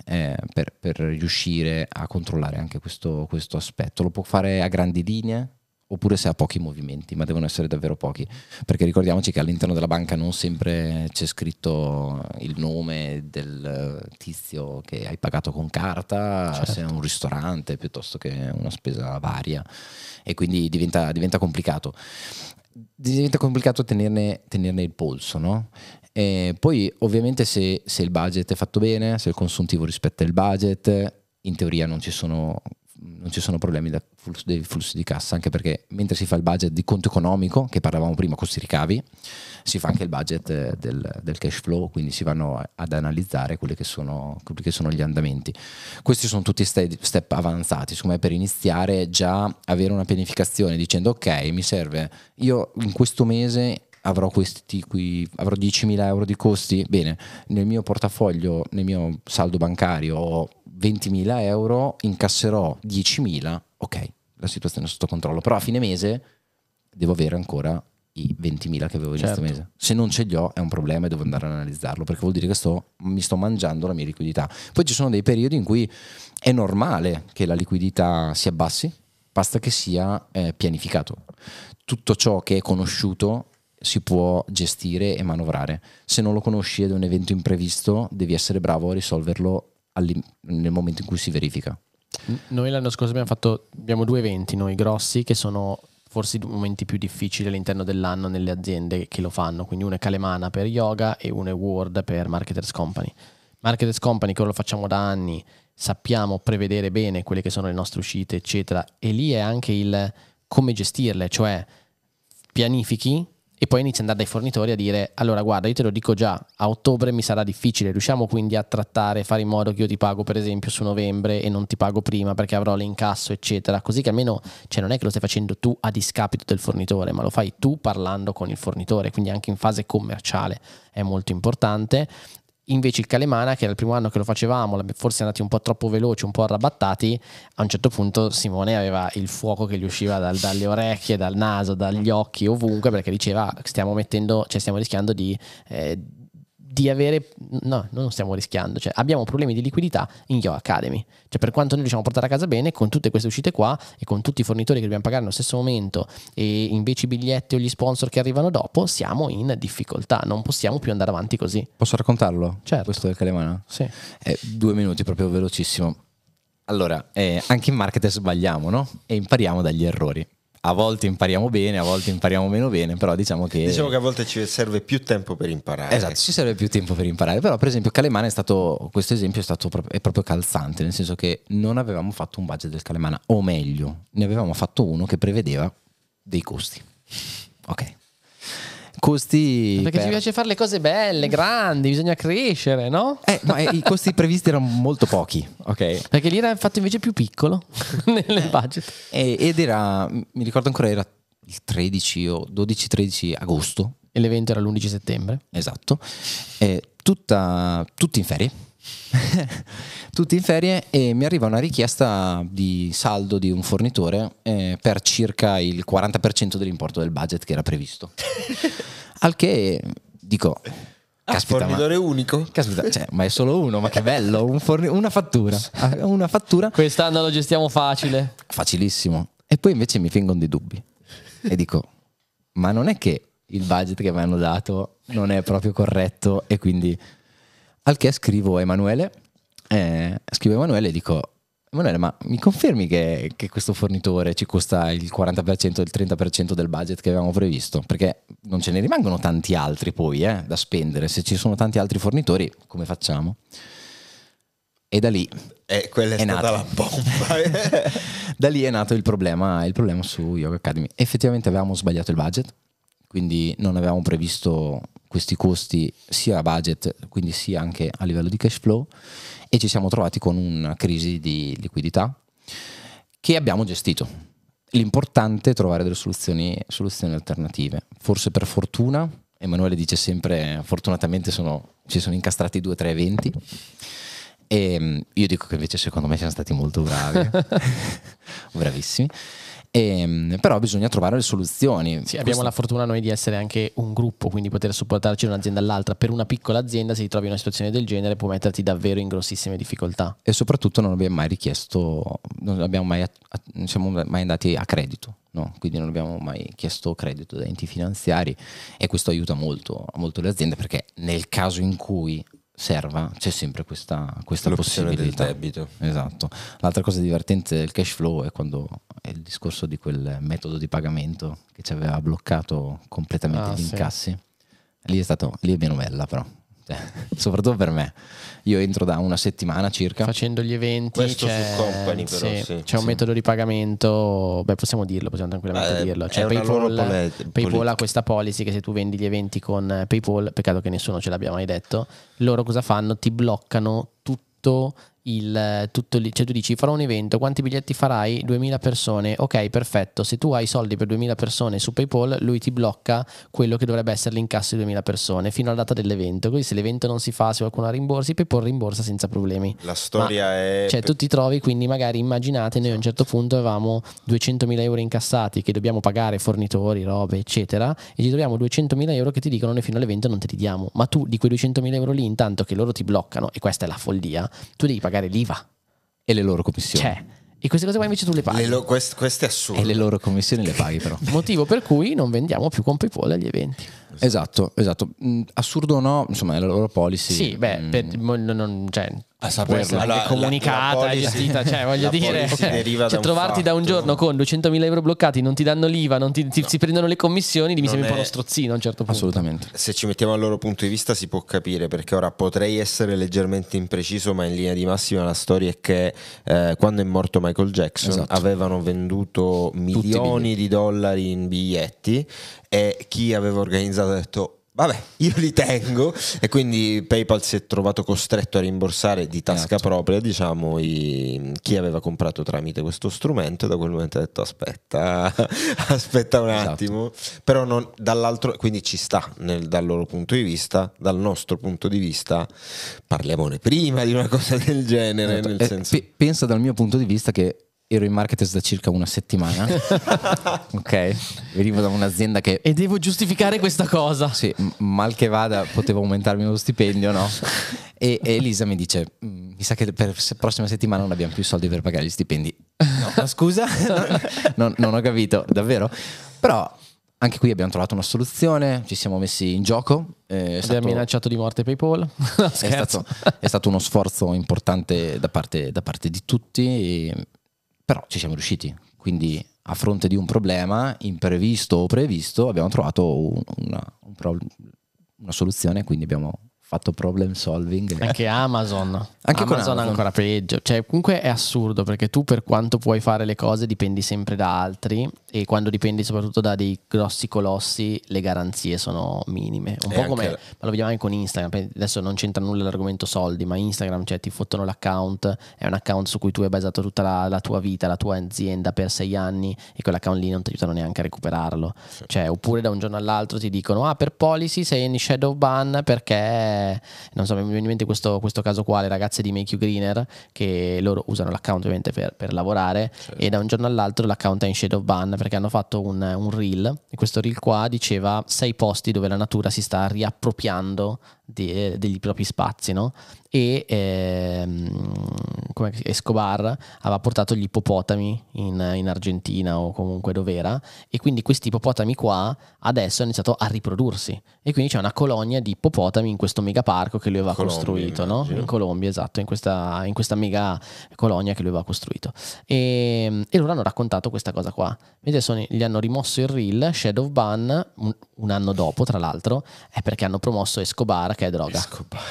Speaker 1: eh, per- per riuscire a controllare anche questo, questo aspetto. Lo può fare a grandi linee oppure se ha pochi movimenti, ma devono essere davvero pochi, perché ricordiamoci che all'interno della banca non sempre c'è scritto il nome del tizio che hai pagato con carta, se è un ristorante piuttosto che una spesa varia e quindi diventa, diventa complicato. Diventa complicato tenerne, tenerne il polso, no? E poi ovviamente se, se il budget è fatto bene, se il consuntivo rispetta il budget, in teoria non ci sono non ci sono problemi da flusso, dei flussi di cassa, anche perché mentre si fa il budget di conto economico, che parlavamo prima, costi ricavi, si fa anche il budget eh, del, del cash flow, quindi si vanno ad analizzare quelli che, sono, quelli che sono gli andamenti. Questi sono tutti ste- step avanzati, secondo me per iniziare già avere una pianificazione dicendo ok, mi serve, io in questo mese avrò, questi, qui, avrò 10.000 euro di costi, bene, nel mio portafoglio, nel mio saldo bancario ho 20.000 euro, incasserò 10.000, ok, la situazione è sotto controllo, però a fine mese devo avere ancora i 20.000 che avevo
Speaker 2: Certo.
Speaker 1: mese. Se non ce li ho è un problema e devo andare ad analizzarlo perché vuol dire che sto, mi sto mangiando la mia liquidità. Poi ci sono dei periodi in cui è normale che la liquidità si abbassi, basta che sia eh, pianificato. Tutto ciò che è conosciuto si può gestire e manovrare. Se non lo conosci ed è un evento imprevisto, devi essere bravo a risolverlo nel momento in cui si verifica.
Speaker 2: Noi l'anno scorso abbiamo fatto abbiamo due eventi, noi grossi, che sono forse i momenti più difficili all'interno dell'anno nelle aziende che lo fanno. Quindi uno è Kalemana per yoga e uno è Word per Marketers Company. Marketers Company, che lo facciamo da anni, sappiamo prevedere bene quelle che sono le nostre uscite, eccetera. E lì è anche il come gestirle, cioè pianifichi e poi inizi ad andare dai fornitori a dire allora guarda io te lo dico già a ottobre mi sarà difficile riusciamo quindi a trattare fare in modo che io ti pago per esempio su novembre e non ti pago prima perché avrò l'incasso eccetera. Così che almeno cioè non è che lo stai facendo tu a discapito del fornitore ma lo fai tu parlando con il fornitore quindi anche in fase commerciale è molto importante Invece il Calemana, che era il primo anno che lo facevamo, forse andati un po' troppo veloci, un po' arrabattati, a un certo punto Simone aveva il fuoco che gli usciva dal- dalle orecchie, dal naso, dagli occhi, ovunque, perché diceva stiamo mettendo, cioè stiamo rischiando di, eh, di avere, no, non stiamo rischiando, cioè abbiamo problemi di liquidità in Yo Academy. Cioè per quanto noi riusciamo a portare a casa bene, con tutte queste uscite qua e con tutti i fornitori che dobbiamo pagare nello stesso momento e invece i biglietti o gli sponsor che arrivano dopo, siamo in difficoltà, non possiamo più andare avanti così.
Speaker 1: Posso raccontarlo?
Speaker 2: Certo.
Speaker 1: Questo del Calemana?
Speaker 2: Sì.
Speaker 1: Eh, due minuti, proprio velocissimo. Allora, eh, anche in marketing sbagliamo, no? E impariamo dagli errori. A volte impariamo bene, a volte impariamo meno bene, però diciamo che...
Speaker 3: Diciamo che a volte ci serve più tempo per imparare.
Speaker 1: Esatto, ci serve più tempo per imparare. Però, per esempio, Calemana è stato. Questo esempio è stato proprio, è proprio calzante, nel senso che non avevamo fatto un budget del Calemana, o meglio, ne avevamo fatto uno che prevedeva dei costi. Ok. Costi.
Speaker 2: Perché
Speaker 1: per-
Speaker 2: ci piace fare le cose belle, grandi, bisogna crescere, no?
Speaker 1: Eh, no, eh, I costi previsti erano molto pochi, ok?
Speaker 2: Perché lì era fatto invece più piccolo nel budget.
Speaker 1: E- ed era, mi ricordo ancora, era il 13 o 12-13 agosto,
Speaker 2: E l'evento era l'11 settembre.
Speaker 1: esatto, e tutta, tutti in ferie. tutti in ferie e mi arriva una richiesta di saldo di un fornitore eh, per circa il 40% dell'importo del budget che era previsto. Al che dico,
Speaker 3: Ah,
Speaker 1: caspita, ma,
Speaker 3: fornitore unico?
Speaker 1: caspita, cioè, ma è solo uno, ma che bello, un forni- una fattura, Ah, una fattura
Speaker 2: Quest'anno lo gestiamo facile.
Speaker 1: facilissimo. E poi invece mi vengono dei dubbi. E dico, ma non è che il budget che mi hanno dato non è proprio corretto e quindi al che scrivo a Emanuele, eh, scrivo a Emanuele e dico, Emanuele ma mi confermi che, che questo fornitore ci costa il 40% il 30% del budget che avevamo previsto? Perché non ce ne rimangono tanti altri poi eh, da spendere, se ci sono tanti altri fornitori come facciamo? E da lì
Speaker 3: Eh, quella è,
Speaker 1: È
Speaker 3: stata
Speaker 1: nato.
Speaker 3: la bomba.
Speaker 1: da lì è nato il problema, il problema su Yoga Academy. Effettivamente avevamo sbagliato il budget, quindi non avevamo previsto questi costi sia a budget, quindi sia anche a livello di cash flow e ci siamo trovati con una crisi di liquidità che abbiamo gestito. L'importante è trovare delle soluzioni, soluzioni alternative. Forse per fortuna, Emanuele dice sempre, fortunatamente sono- ci sono incastrati due o tre eventi. E mm, io dico che invece secondo me siamo stati molto bravi, bravissimi. E, mm, però bisogna trovare le soluzioni.
Speaker 2: Sì, abbiamo la fortuna noi di essere anche un gruppo, quindi poter supportarci da un'azienda all'altra. Per una piccola azienda, se ti trovi in una situazione del genere, può metterti davvero in grossissime difficoltà.
Speaker 1: E soprattutto non abbiamo mai richiesto, non, abbiamo mai, non siamo mai andati a credito, no? quindi non abbiamo mai chiesto credito da enti finanziari e questo aiuta molto, molto le aziende perché nel caso in cui serva c'è sempre questa, questa
Speaker 3: L'opzione del
Speaker 1: possibilità.
Speaker 3: debito.
Speaker 1: Esatto. L'altra cosa divertente del cash flow è quando è il discorso di quel metodo di pagamento che ci aveva bloccato completamente
Speaker 2: Ah,
Speaker 1: gli
Speaker 2: sì.
Speaker 1: incassi. Lì è stato, lì è meno bella però, soprattutto per me. Io entro da una settimana circa.
Speaker 2: facendo gli eventi
Speaker 3: Questo
Speaker 2: c'è,
Speaker 3: su Company, però,
Speaker 2: sì,
Speaker 3: sì,
Speaker 2: c'è un
Speaker 3: sì.
Speaker 2: metodo di pagamento beh possiamo dirlo possiamo tranquillamente
Speaker 3: Eh,
Speaker 2: dirlo cioè, PayPal, PayPal ha questa policy che se tu vendi gli eventi con PayPal peccato che nessuno ce l'abbia mai detto loro cosa fanno? ti bloccano tutto il tutto lì, cioè tu dici farò un evento, quanti biglietti farai? 2000 persone, ok perfetto, se tu hai soldi per 2000 persone su PayPal lui ti blocca quello che dovrebbe essere l'incasso di 2000 persone fino alla data dell'evento, così se l'evento non si fa, se qualcuno ha rimborsi, PayPal rimborsa senza problemi.
Speaker 3: La storia
Speaker 2: Ma-
Speaker 3: è...
Speaker 2: Cioè, tu ti trovi, quindi magari immaginate, noi a un certo punto avevamo 200.000 euro incassati che dobbiamo pagare fornitori, robe, eccetera, e ci troviamo 200.000 euro che ti dicono noi fino all'evento non te li diamo. Ma tu di quei 200.000 euro lì, intanto che loro ti bloccano, e questa è la follia, tu devi pagare l'IVA.
Speaker 1: E le loro commissioni.
Speaker 2: Cioè, e queste cose qua invece tu le paghi.
Speaker 3: Le lo- quest- questo è assurdo.
Speaker 1: E le loro commissioni le paghi però.
Speaker 2: Motivo per cui non vendiamo più con PayPal agli eventi.
Speaker 1: esatto, esatto. Mm, assurdo o no, insomma, è la loro policy.
Speaker 2: Sì, beh,
Speaker 1: Mm,
Speaker 2: per- non- cioè,
Speaker 4: A saperlo.
Speaker 2: essere anche
Speaker 3: La- la-
Speaker 2: comunicata,
Speaker 3: la policy-
Speaker 2: gestita, cioè voglio dire, cioè,
Speaker 3: da un
Speaker 2: trovarti da un giorno con 200.000 euro bloccati, non ti danno l'IVA, non ti, ti- si prendono le commissioni, mi sembra un po' uno strozzino a un certo punto.
Speaker 1: Assolutamente.
Speaker 3: Se ci mettiamo al loro punto di vista si può capire perché ora potrei essere leggermente impreciso ma in linea di massima la storia è che eh, quando è morto Michael Jackson
Speaker 1: Esatto.
Speaker 3: avevano venduto milioni di dollari in biglietti e chi aveva organizzato ha detto vabbè io li tengo e quindi PayPal si è trovato costretto a rimborsare di tasca
Speaker 1: Esatto.
Speaker 3: propria diciamo i- chi aveva comprato tramite questo strumento e da quel momento ha detto aspetta aspetta un
Speaker 1: Esatto.
Speaker 3: attimo però non, dall'altro quindi ci sta nel- dal loro punto di vista dal nostro punto di vista parliamone prima di una cosa del genere
Speaker 1: Esatto.
Speaker 3: nel
Speaker 1: Eh,
Speaker 3: senso
Speaker 1: pe- pensa dal mio punto di vista che ero in marketers da circa una settimana. ok, venivo da un'azienda che
Speaker 2: E devo giustificare questa cosa.
Speaker 1: sì, mal che vada potevo aumentarmi lo stipendio, no? E, e Elisa mi dice: "Mm, Mi sa che per la prossima settimana non abbiamo più soldi per pagare gli stipendi. No, scusa, non, non ho capito, davvero. Però anche qui abbiamo trovato una soluzione, ci siamo messi in gioco. eh, È
Speaker 2: Abbiamo
Speaker 1: stato,
Speaker 2: minacciato di morte PayPal.
Speaker 1: È stato, è stato uno sforzo importante da parte, da parte di tutti, però ci siamo riusciti. Quindi a fronte di un problema imprevisto o previsto abbiamo trovato un- una, un pro- una soluzione, quindi abbiamo fatto problem solving.
Speaker 2: Anche Amazon.
Speaker 1: Anche
Speaker 2: Amazon
Speaker 1: Amazon.
Speaker 2: ancora peggio. Cioè, comunque è assurdo perché tu, per quanto puoi fare le cose, dipendi sempre da altri. E quando dipendi soprattutto da dei grossi colossi, le garanzie sono minime. Un
Speaker 3: E
Speaker 2: po' come, ma lo vediamo anche con Instagram. Adesso non c'entra nulla l'argomento soldi, ma Instagram, cioè ti fottono l'account. È un account su cui tu hai basato tutta la, la tua vita, la tua azienda per sei anni. E quell'account lì non ti aiutano neanche a recuperarlo. Cioè, oppure da un giorno all'altro ti dicono: Ah, per policy sei in shadow ban perché non so, mi viene in mente questo, questo caso qua, le ragazze di Make You Greener, che loro usano l'account ovviamente per, per lavorare e da un giorno all'altro l'account è in shadow ban perché hanno fatto un, un reel e questo reel qua diceva sei posti dove la natura si sta riappropriando de- degli propri spazi, no? E ehm, come Escobar aveva portato gli ippopotami in, in Argentina o comunque dov'era e quindi questi ippopotami qua adesso hanno iniziato a riprodursi e quindi c'è una colonia di ippopotami in questo megaparco che lui aveva
Speaker 3: Colombia,
Speaker 2: costruito, no? In Colombia, esatto, in questa, in questa mega colonia che lui aveva costruito. E, e loro hanno raccontato questa cosa qua. Vedete, sono- gli hanno rimosso il reel, Shadow Ban, un, un anno dopo, tra l'altro, è perché hanno promosso Escobar, che è droga.
Speaker 3: Escobar.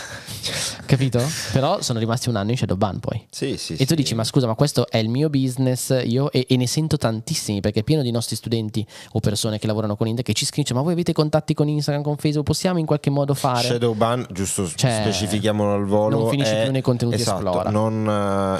Speaker 2: Capito? Però sono rimasti un anno in Shadow Ban poi.
Speaker 3: sì sì
Speaker 2: E tu
Speaker 3: sì.
Speaker 2: dici, ma scusa, ma questo è il mio business, io e, e ne sento tantissimi perché è pieno di nostri studenti o persone che lavorano con Internet che ci scrivono, ma voi avete contatti con Instagram, con Facebook, possiamo in qualche modo fare?
Speaker 3: Shadow ban, giusto
Speaker 2: Cioè,
Speaker 3: specifichiamolo al volo.
Speaker 2: non finisci
Speaker 3: è-
Speaker 2: più nei contenuti
Speaker 3: esatto,
Speaker 2: Esplora.
Speaker 3: Non,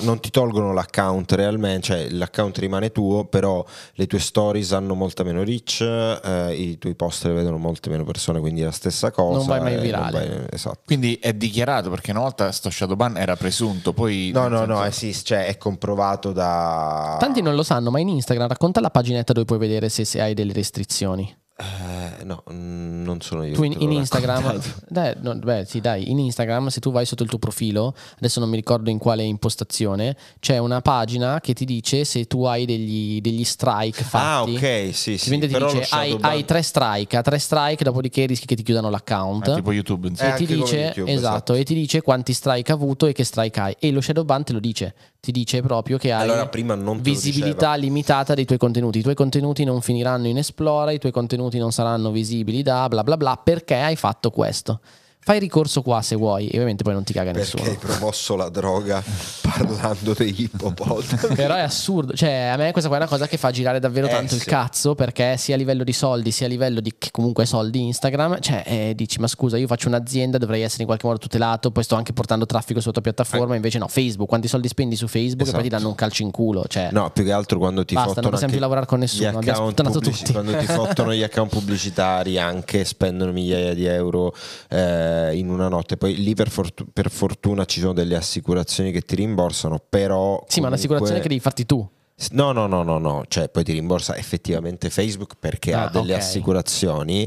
Speaker 3: eh, non ti tolgono l'account realmente, cioè l'account rimane tuo, però le tue stories hanno molta meno reach, eh, i tuoi post le vedono molte meno persone, quindi è la stessa cosa.
Speaker 2: Non vai mai virale.
Speaker 3: vai- esatto.
Speaker 4: Quindi è dichiarato perché una volta sto Shadowban era presunto, poi...
Speaker 3: No, no,
Speaker 4: senso-
Speaker 3: no, esiste, cioè è comprovato da...
Speaker 2: Tanti non lo sanno, ma in Instagram racconta la paginetta dove puoi vedere se, se hai delle restrizioni.
Speaker 3: Eh, no, non sono io.
Speaker 2: Tu in, in Instagram, dai, no, beh, sì, dai, in Instagram, se tu vai sotto il tuo profilo, adesso non mi ricordo in quale impostazione, c'è una pagina che ti dice se tu hai degli, degli strike
Speaker 3: Ah,
Speaker 2: fatti.
Speaker 3: ok, sì, sì.
Speaker 2: Quindi ti dice hai, hai tre strike, a tre strike, dopodiché rischi che ti chiudano l'account.
Speaker 4: Ah, tipo YouTube,
Speaker 3: Eh,
Speaker 4: insomma.
Speaker 2: e ti
Speaker 3: come
Speaker 2: dice
Speaker 3: YouTube,
Speaker 2: esatto,
Speaker 3: esatto.
Speaker 2: e ti dice quanti strike ha avuto e che strike hai e lo shadow ban te lo dice ti dice proprio che hai
Speaker 3: Allora,
Speaker 2: visibilità limitata dei tuoi contenuti. I tuoi contenuti non finiranno in esplora i tuoi contenuti non saranno visibili da bla bla bla perché hai fatto questo Fai ricorso qua se vuoi, e ovviamente poi non ti caga
Speaker 3: Perché
Speaker 2: nessuno.
Speaker 3: hai promosso la droga parlando degli ippopotami.
Speaker 2: Però è assurdo, cioè a me questa qua è una cosa che fa girare davvero
Speaker 3: Eh,
Speaker 2: tanto il
Speaker 3: sì.
Speaker 2: cazzo perché sia a livello di soldi sia a livello di che comunque soldi Instagram, cioè eh, dici ma scusa io faccio un'azienda dovrei essere in qualche modo tutelato, poi sto anche portando traffico sulla tua piattaforma, invece no, Facebook, quanti soldi spendi su Facebook e poi ti
Speaker 3: Esatto.
Speaker 2: danno un calcio in culo, cioè
Speaker 3: No, più che altro quando ti
Speaker 2: Basta, non possiamo più lavorare con nessuno, abbiamo sputtanato tutti.
Speaker 3: Quando ti fottono gli account pubblicitari anche spendono migliaia di euro eh, in una notte. Poi lì per, fortu- per fortuna ci sono delle assicurazioni che ti rimborsano, però...
Speaker 2: sì, ma un'assicurazione che
Speaker 3: comunque-
Speaker 2: devi farti tu.
Speaker 3: No, no, no, no, no, cioè poi ti rimborsa effettivamente Facebook perché
Speaker 2: Ah,
Speaker 3: ha delle
Speaker 2: ok.
Speaker 3: assicurazioni.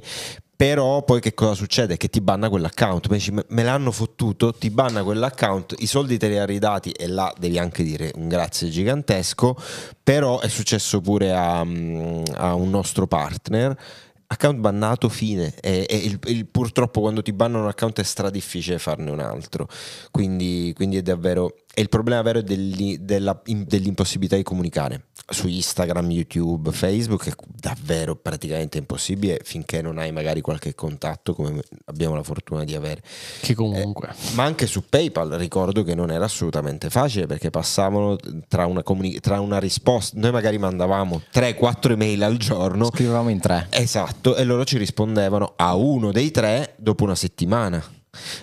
Speaker 3: Però poi che cosa succede? Che ti banna quell'account, dici, "Me- me l'hanno fottuto, ti banna quell'account, i soldi te li ha ridati e là devi anche dire un grazie gigantesco, però è successo pure a, mm, a un nostro partner, account bannato, fine, e, e il- il- purtroppo quando ti bannano un account è stra difficile farne un altro, quindi, quindi è davvero, e il problema vero è degli- della- in- dell'impossibilità di comunicare su Instagram, YouTube, Facebook è davvero praticamente impossibile finché non hai magari qualche contatto come abbiamo la fortuna di avere.
Speaker 2: Che comunque.
Speaker 3: Ma anche su PayPal ricordo che non era assolutamente facile perché passavano tra una, comuni- tra una risposta, noi magari mandavamo 3-4 email al giorno.
Speaker 1: Scrivevamo in tre.
Speaker 3: Esatto, e loro ci rispondevano a uno dei tre dopo una settimana.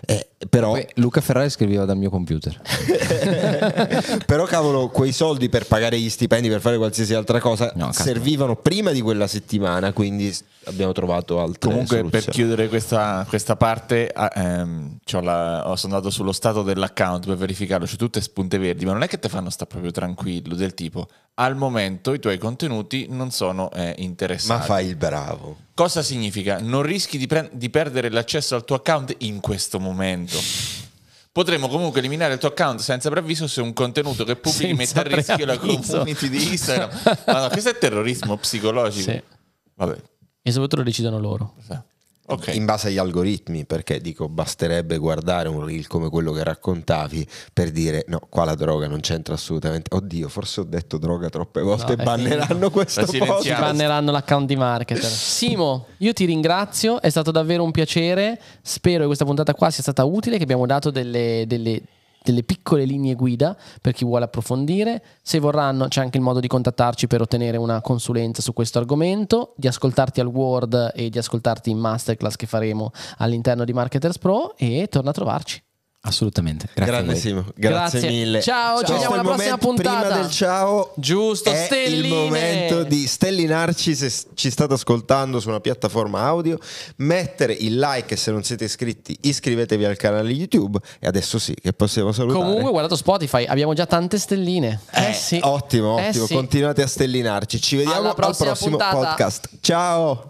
Speaker 3: Eh, però,
Speaker 1: Poi Luca Ferrari scriveva dal mio computer.
Speaker 3: però, cavolo, quei soldi per pagare gli stipendi, per fare qualsiasi altra cosa,
Speaker 1: No,
Speaker 3: servivano prima di quella settimana. Quindi abbiamo trovato altre
Speaker 4: Comunque, per
Speaker 3: soluzioni.
Speaker 4: chiudere questa, questa parte, ehm, la- ho- sono andato sullo stato dell'account per verificarlo. C'è tutte spunte verdi, ma non è che te fanno sta proprio tranquillo. Del tipo, al momento i tuoi contenuti non sono eh, interessati.
Speaker 3: Ma fai il bravo.
Speaker 4: Cosa significa? Non rischi di, pre- di perdere l'accesso al tuo account in questo momento. Potremmo comunque eliminare il tuo account senza preavviso se un contenuto che pubblichi
Speaker 2: Senza
Speaker 4: mette a rischio la
Speaker 2: preavviso.
Speaker 4: community di Instagram. Ma no, questo è terrorismo psicologico.
Speaker 2: Sì.
Speaker 4: Vabbè.
Speaker 2: E soprattutto lo decidono loro.
Speaker 4: Ok.
Speaker 3: In base agli algoritmi, perché dico basterebbe guardare un reel come quello che raccontavi per dire no, qua la droga non c'entra assolutamente. Oddio, forse ho detto droga troppe volte
Speaker 2: No,
Speaker 3: e
Speaker 2: è
Speaker 3: banneranno questo
Speaker 4: silenziamo.
Speaker 2: Ti
Speaker 3: podcast.
Speaker 2: banneranno l'account di marketer. Simo, io ti ringrazio, è stato davvero un piacere. Spero che questa puntata qua sia stata utile, che abbiamo dato delle, delle- delle piccole linee guida per chi vuole approfondire. Se vorranno, c'è anche il modo di contattarci per ottenere una consulenza su questo argomento, di ascoltarti al Word e di ascoltarti in masterclass che faremo all'interno di Marketers Pro. E torna a trovarci.
Speaker 1: Assolutamente. Grazie a
Speaker 3: Grande
Speaker 1: voi.
Speaker 3: Simo, grazie,
Speaker 2: Grazie.
Speaker 3: mille.
Speaker 2: Ciao, ci
Speaker 3: Questo
Speaker 2: vediamo alla prossima
Speaker 3: momento-
Speaker 2: puntata.
Speaker 3: Prima del ciao,
Speaker 2: Giusto,
Speaker 3: è
Speaker 2: stelline.
Speaker 3: il momento di stellinarci se ci state ascoltando su una piattaforma audio, mettere il like se non siete iscritti iscrivetevi al canale YouTube e adesso sì che possiamo salutare.
Speaker 2: Comunque, guardato Spotify, abbiamo già tante stelline. Eh, sì.
Speaker 3: Ottimo,
Speaker 2: Eh
Speaker 3: ottimo,
Speaker 2: sì.
Speaker 3: continuate a stellinarci. Ci vediamo
Speaker 2: Alla
Speaker 3: al
Speaker 2: prossima
Speaker 3: prossimo
Speaker 2: puntata.
Speaker 3: podcast. Ciao!